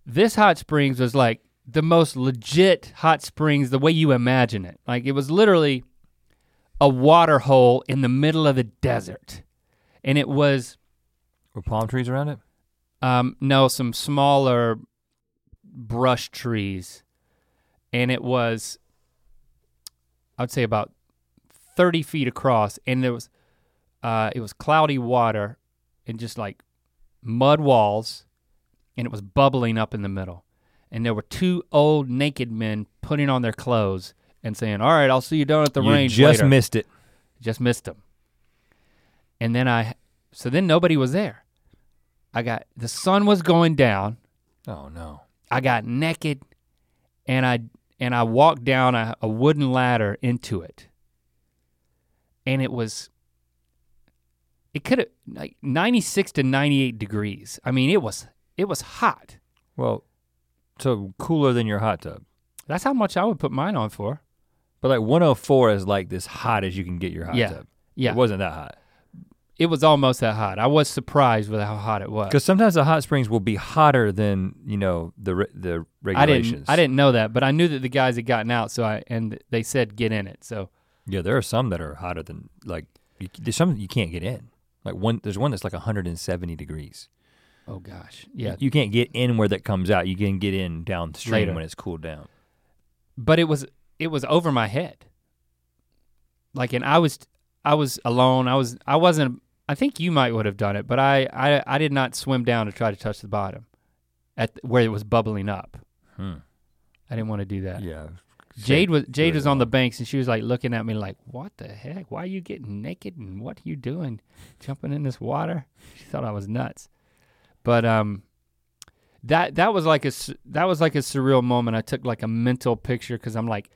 this hot springs was like the most legit hot springs, the way you imagine it. Like it was literally a water hole in the middle of the desert. And it was Were palm trees around it? um no some smaller brush trees. And it was I'd say about 30 feet across and there was uh it was cloudy water and just like mud walls and it was bubbling up in the middle. And there were two old naked men putting on their clothes and saying, "All right, I'll see you down at the you range just later." missed it. just missed them. And then I, so then nobody was there. I got, the sun was going down. Oh no. I got naked and I, and I walked down a, a wooden ladder into it. And it was, it could have, like 96 to 98 degrees. I mean, it was, it was hot. Well, so cooler than your hot tub. That's how much I would put mine on for. But like 104 is like this hot as you can get your hot Yeah. tub. Yeah. It wasn't that hot. It was almost that hot. I was surprised with how hot it was. Because sometimes the hot springs will be hotter than you know the the I regulations. didn't, I didn't know that, but I knew that the guys had gotten out. So I, and they said get in it. So Yeah, there are some that are hotter than like you, there's some you can't get in. Like one, there's one that's like 170 degrees. Oh gosh, yeah. You can't get in where that comes out. You can get in downstream Later. when it's cooled down. But it was it was over my head. Like, and I was I was alone. I was I wasn't. I think you might would have done it, but I I, I did not swim down to try to touch the bottom, at where it was bubbling up. Hmm. I didn't want to do that. Yeah. Jade was Jade was on the banks and she was like looking at me like, "What the heck? Why are you getting naked and what are you doing, jumping in this water?" She thought I was nuts. But um, that that was like a that was like a surreal moment. I took like a mental picture because I'm like,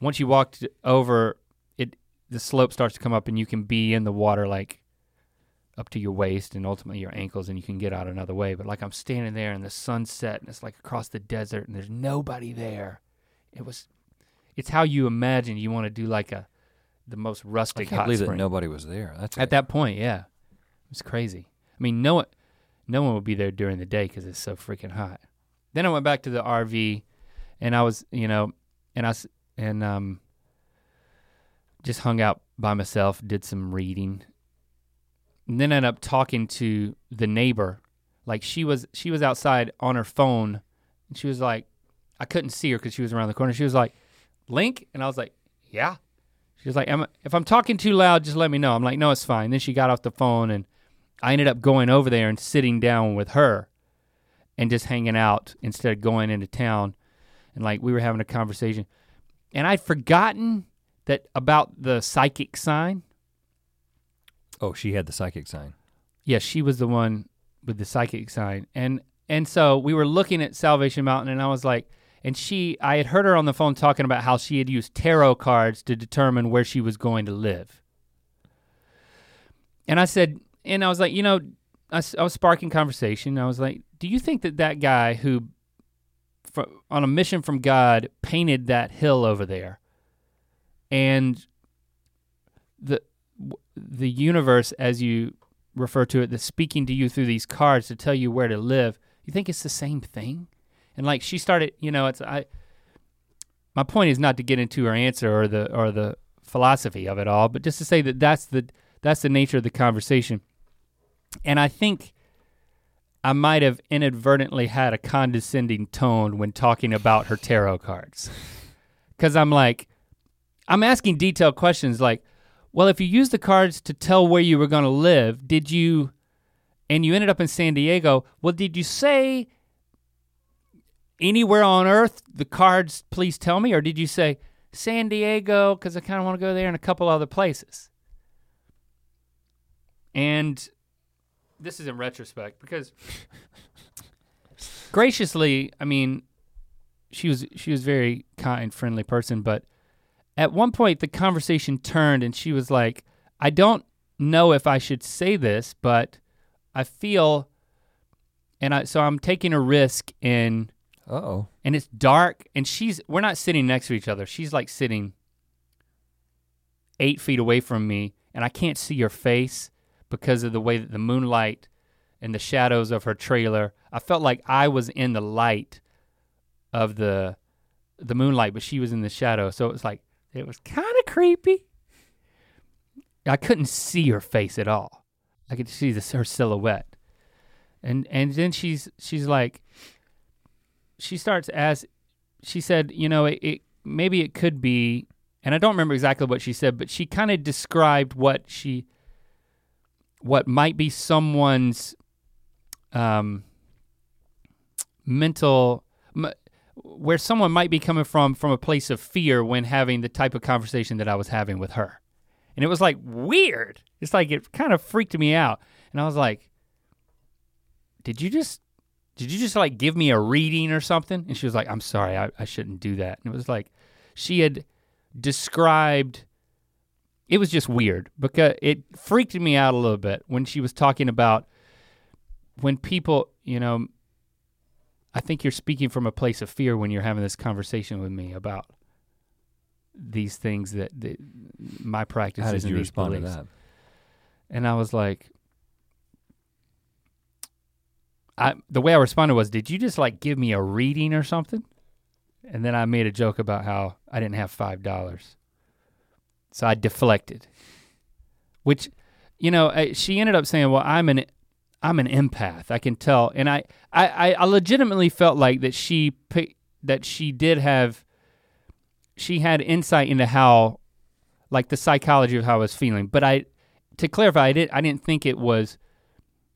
once you walked over, it the slope starts to come up and you can be in the water like up to your waist and ultimately your ankles and you can get out another way. But like I'm standing there in the sunset and it's like across the desert and there's nobody there. It was it's how you imagine you want to do like a the most rustic I can't hot believe that nobody was there. That's At that point, yeah, it's crazy. I mean, no one, no one would be there during the day because it's so freaking hot. Then I went back to the RV, and I was, you know, and I and um, just hung out by myself, did some reading, and then ended up talking to the neighbor. Like she was, she was outside on her phone, and she was like, I couldn't see her because she was around the corner. She was like, "Link," and I was like, "Yeah." She was like, Am, if I'm talking too loud, just let me know. I'm like, no, it's fine. Then she got off the phone and I ended up going over there and sitting down with her and just hanging out instead of going into town. And like we were having a conversation. And I'd forgotten that about the psychic sign. Oh, she had the psychic sign. Yeah, she was the one with the psychic sign. And and so we were looking at Salvation Mountain and I was like, and she I had heard her on the phone talking about how she had used tarot cards to determine where she was going to live. And I said, and I was like, you know, I was sparking conversation. I was like, do you think that that guy who, fr- on a mission from God, painted that hill over there, and the the universe, as you refer to it, that's speaking to you through these cards to tell you where to live, you think it's the same thing? And like she started, you know, it's I. My point is not to get into her answer or the or the philosophy of it all, but just to say that that's the that's the nature of the conversation. And I think I might have inadvertently had a condescending tone when talking about her tarot cards. Cuz I'm like I'm asking detailed questions like, well, if you used the cards to tell where you were going to live, did you and you ended up in San Diego, well, did you say anywhere on earth the cards please tell me or did you say San Diego cuz I kind of want to go there and a couple other places? And this is in retrospect because graciously, I mean, she was she was very kind, friendly person, but at one point the conversation turned and she was like, "I don't know if I should say this, but I feel and I so I'm taking a risk in oh. and it's dark and she's we're not sitting next to each other. She's like sitting 8 feet away from me and I can't see her face because of the way that the moonlight and the shadows of her trailer. I felt like I was in the light of the the moonlight, but she was in the shadow. So it was like it was kind of creepy. I couldn't see her face at all. I could see this her silhouette. And and then she's she's like she starts as she said, you know, it, it maybe it could be and I don't remember exactly what she said, but she kind of described what she what might be someone's um, mental m- where someone might be coming from from a place of fear when having the type of conversation that I was having with her. And it was like weird. It's like it kind of freaked me out. And I was like, "Did you just did you just like give me a reading or something?" And she was like, "I'm sorry. I, I shouldn't do that." And it was like she had described it was just weird because it freaked me out a little bit when she was talking about when people, you know, I think you're speaking from a place of fear when you're having this conversation with me about these things that, that my practices How did you these respond beliefs. to that? And I was like, I the way I responded was, "Did you just like give me a reading or something?" And then I made a joke about how I didn't have five dollars, so I deflected. Which, you know, she ended up saying, "Well, I'm an, I'm an empath. I can tell." And I, I, I- legitimately felt like that she that she did have, she had insight into how, like the psychology of how I was feeling. But I, to clarify, I didn't, I didn't think it was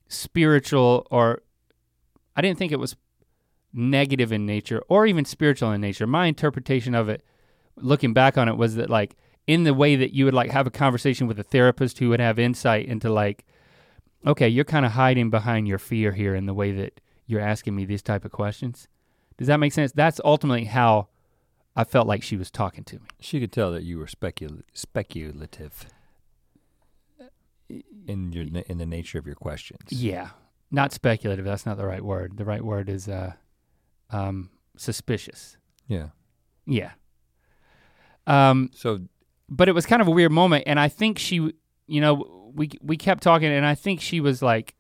spiritual or I didn't think it was negative in nature or even spiritual in nature. My interpretation of it, looking back on it, was that like in the way that you would like have a conversation with a therapist who would have insight into like, okay, you're kind of hiding behind your fear here in the way that you're asking me these type of questions. Does that make sense? That's ultimately how I felt like she was talking to me. She could tell that you were specul- speculative uh, in your in the nature of your questions. Yeah, not speculative. That's not the right word. The right word is uh, um, suspicious. Yeah. Yeah. Um, So but it was kind of a weird moment, and I think she, you know, we we kept talking, and I think she was like,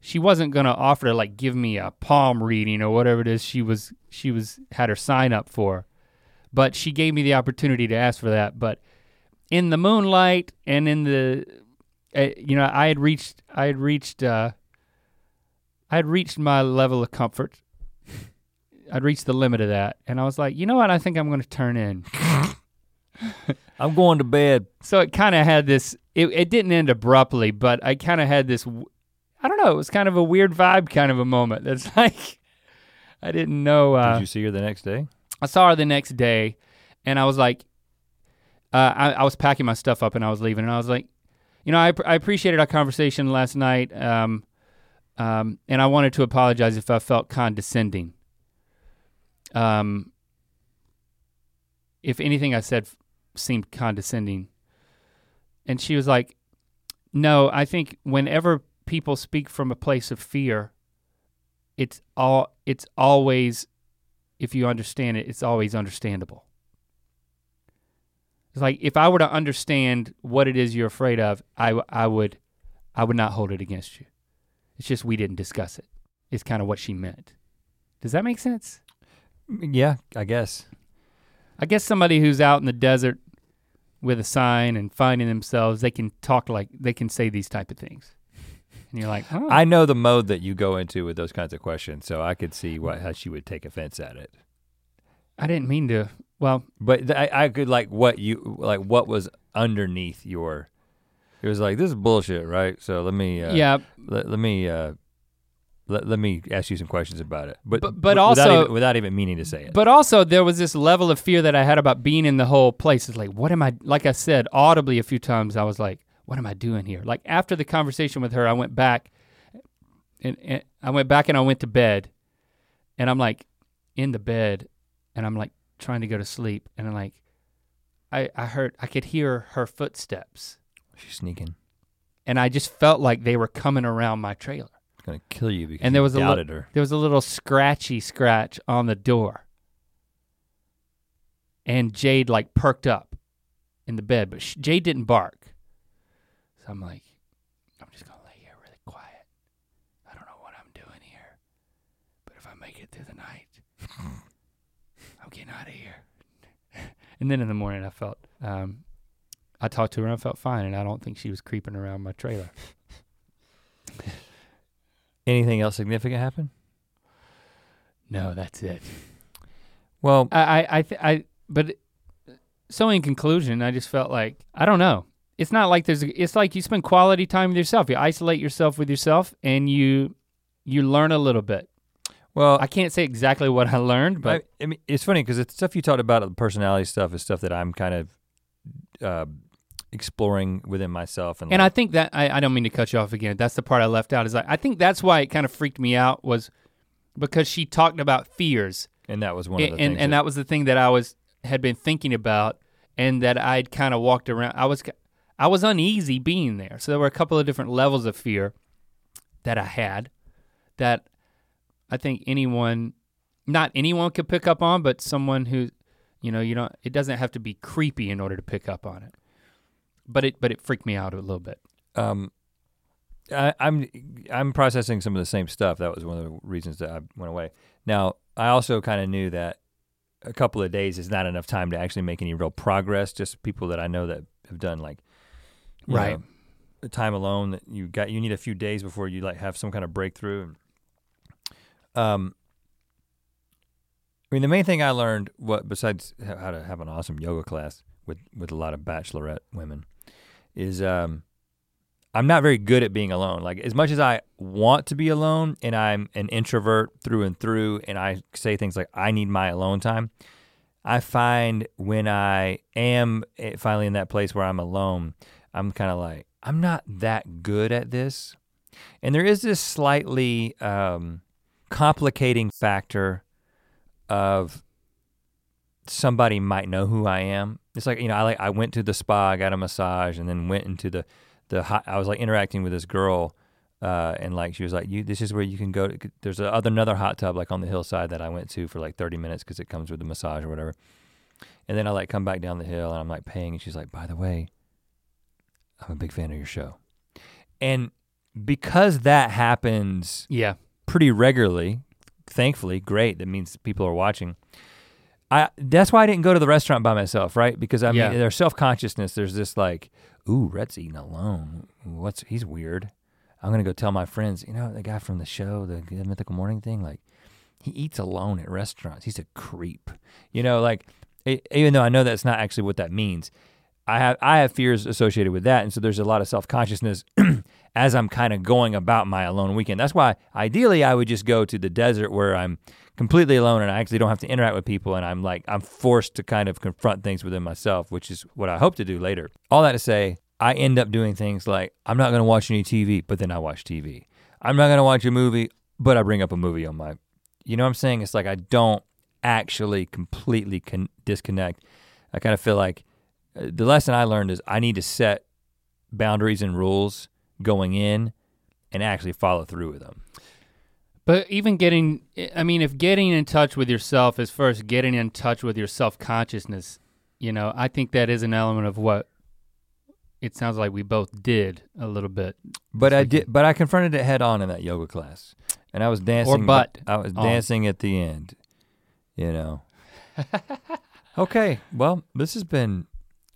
she wasn't gonna offer to like give me a palm reading or whatever it is she was she was had her sign up for, but she gave me the opportunity to ask for that. But in the moonlight and in the, uh, you know, I had reached I had reached uh, I had reached my level of comfort. I'd reached the limit of that, and I was like, you know what? I think I'm going to turn in. I'm going to bed. so it kind of had this it, it didn't end abruptly but i kind of had this I don't know it was kind of a weird vibe kind of a moment that's like i didn't know uh, Did you see her the next day? i saw her the next day and i was like uh, I, I was packing my stuff up and i was leaving and i was like you know, I, I appreciated our conversation last night, um, um, and I wanted to apologize if I felt condescending. Um, if anything I said seemed condescending. And she was like, No, I think whenever people speak from a place of fear, it's all it's always if you understand it, it's always understandable. It's like if I were to understand what it is you're afraid of, I, I would I would not hold it against you. It's just we didn't discuss it. Is kind of what she meant. Does that make sense? Mm, yeah, I guess. I guess somebody who's out in the desert with a sign and finding themselves, they can talk like they can say these type of things. And you're like, oh. I know the mode that you go into with those kinds of questions, so I could see what how she would take offense at it. I didn't mean to. Well, But th- I, I could like what you like what was underneath your. It was like this is bullshit, right? So let me uh, yeah, let, let me uh, let, let me ask you some questions about it. But But- but w- without also- even, without even meaning to say it. but also there was this level of fear that I had about being in the whole place. It's like, what am I? Like I said audibly a few times, I was like, what am I doing here? Like after the conversation with her, I went back, and, and I went back and I went to bed, and I'm like in the bed, and I'm like trying to go to sleep, and I'm like, I I heard I could hear her footsteps. She's sneaking. and I just felt like they were coming around my trailer. It's gonna kill you because And there was a doubted her. There was a little scratchy scratch on the door. And Jade like perked up in the bed, but sh- Jade didn't bark. So I'm like, I'm just gonna lay here really quiet. I don't know what I'm doing here, but if I make it through the night, I'm getting out of here. and then in the morning, I felt, um, I talked to her and I felt fine, and I don't think she was creeping around my trailer. Anything else significant happen? No, that's it. Well, I, I, I, th- I, but so in conclusion, I just felt like I don't know. It's not like there's. A, it's like you spend quality time with yourself. You isolate yourself with yourself, and you, you learn a little bit. well, I can't say exactly what I learned, but I, I mean, it's funny because the stuff you talked about, the personality stuff, is stuff that I'm kind of uh, exploring within myself. And, and I think that I, I don't mean to cut you off again. That's the part I left out. Is I, I think that's why it kind of freaked me out was because she talked about fears, and that was one of and the and, things. and that was the thing that I was had been thinking about, and that I'd kind of walked around. I was I was uneasy being there. So there were a couple of different levels of fear that I had that I think anyone, not anyone could pick up on, but someone who, you know, you don't. It doesn't have to be creepy in order to pick up on it. But it but it freaked me out a little bit. um, I, I'm I'm processing some of the same stuff. That was one of the reasons that I went away. Now, I also kind of knew that a couple of days is not enough time to actually make any real progress. Just people that I know that have done like Right. know, the time alone that you got. You need a few days before you like have some kind of breakthrough. Um, I mean, the main thing I learned, what besides how to have an awesome yoga class with with a lot of bachelorette women, is um, I'm not very good at being alone. Like as much as I want to be alone, and I'm an introvert through and through, and I say things like I need my alone time. I find when I am eh, finally in that place where I'm alone, I'm kind of like I'm not that good at this, and there is this slightly um, complicating factor of somebody might know who I am. It's like you know, I like I went to the spa, I got a massage, and then went into the the hot, I was like interacting with this girl, uh, and like she was like, "You, this is where you can go." To, there's a other another hot tub like on the hillside that I went to for like 30 minutes because it comes with the massage or whatever. And then I like come back down the hill and I'm like paying, and she's like, "By the way, I'm a big fan of your show," and because that happens Yeah. pretty regularly. Thankfully, great. That means people are watching. I that's why I didn't go to the restaurant by myself, right? Because I mean, Yeah. there's self consciousness. There's this like, ooh, Rhett's eating alone. What's he's weird. I'm gonna go tell my friends. You know, the guy from the show, the, the Mythical Morning thing. Like, he eats alone at restaurants. He's a creep. You know, like e- even though I know that's not actually what that means, I have I have fears associated with that, and so there's a lot of self consciousness as I'm kind of going about my alone weekend. That's why ideally I would just go to the desert where I'm completely alone and I actually don't have to interact with people, and I'm like I'm forced to kind of confront things within myself, which is what I hope to do later. All that to say. I end up doing things like I'm not gonna watch any TV, but then I watch TV. I'm not gonna watch a movie, but I bring up a movie on my, you know what I'm saying? It's like I don't actually completely con- disconnect. I kind of feel like uh, the lesson I learned is I need to set boundaries and rules going in and actually follow through with them. But even getting, I mean, if getting in touch with yourself is first getting in touch with your self consciousness, you know, I think that is an element of what it sounds like we both did a little bit. But I did, but I confronted it head on in that yoga class, and I was dancing. Or butt I was on. dancing at the end. You know. okay, well, this has been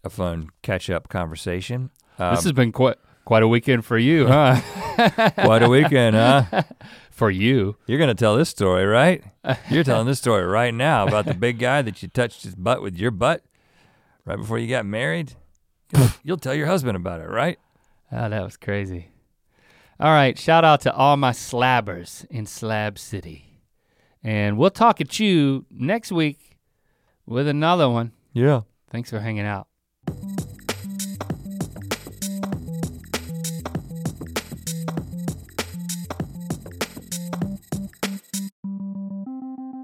a fun catch up conversation. Um, this has been quite quite a weekend for you, huh? quite a weekend, huh? for you. You're gonna tell this story, right? You're telling this story right now about the big guy that you touched his butt with your butt right before you got married. You'll, you'll tell your husband about it, right? Oh, that was crazy. All right, shout out to all my slabbers in Slab City. And we'll talk at you next week with another one. Yeah. Thanks for hanging out.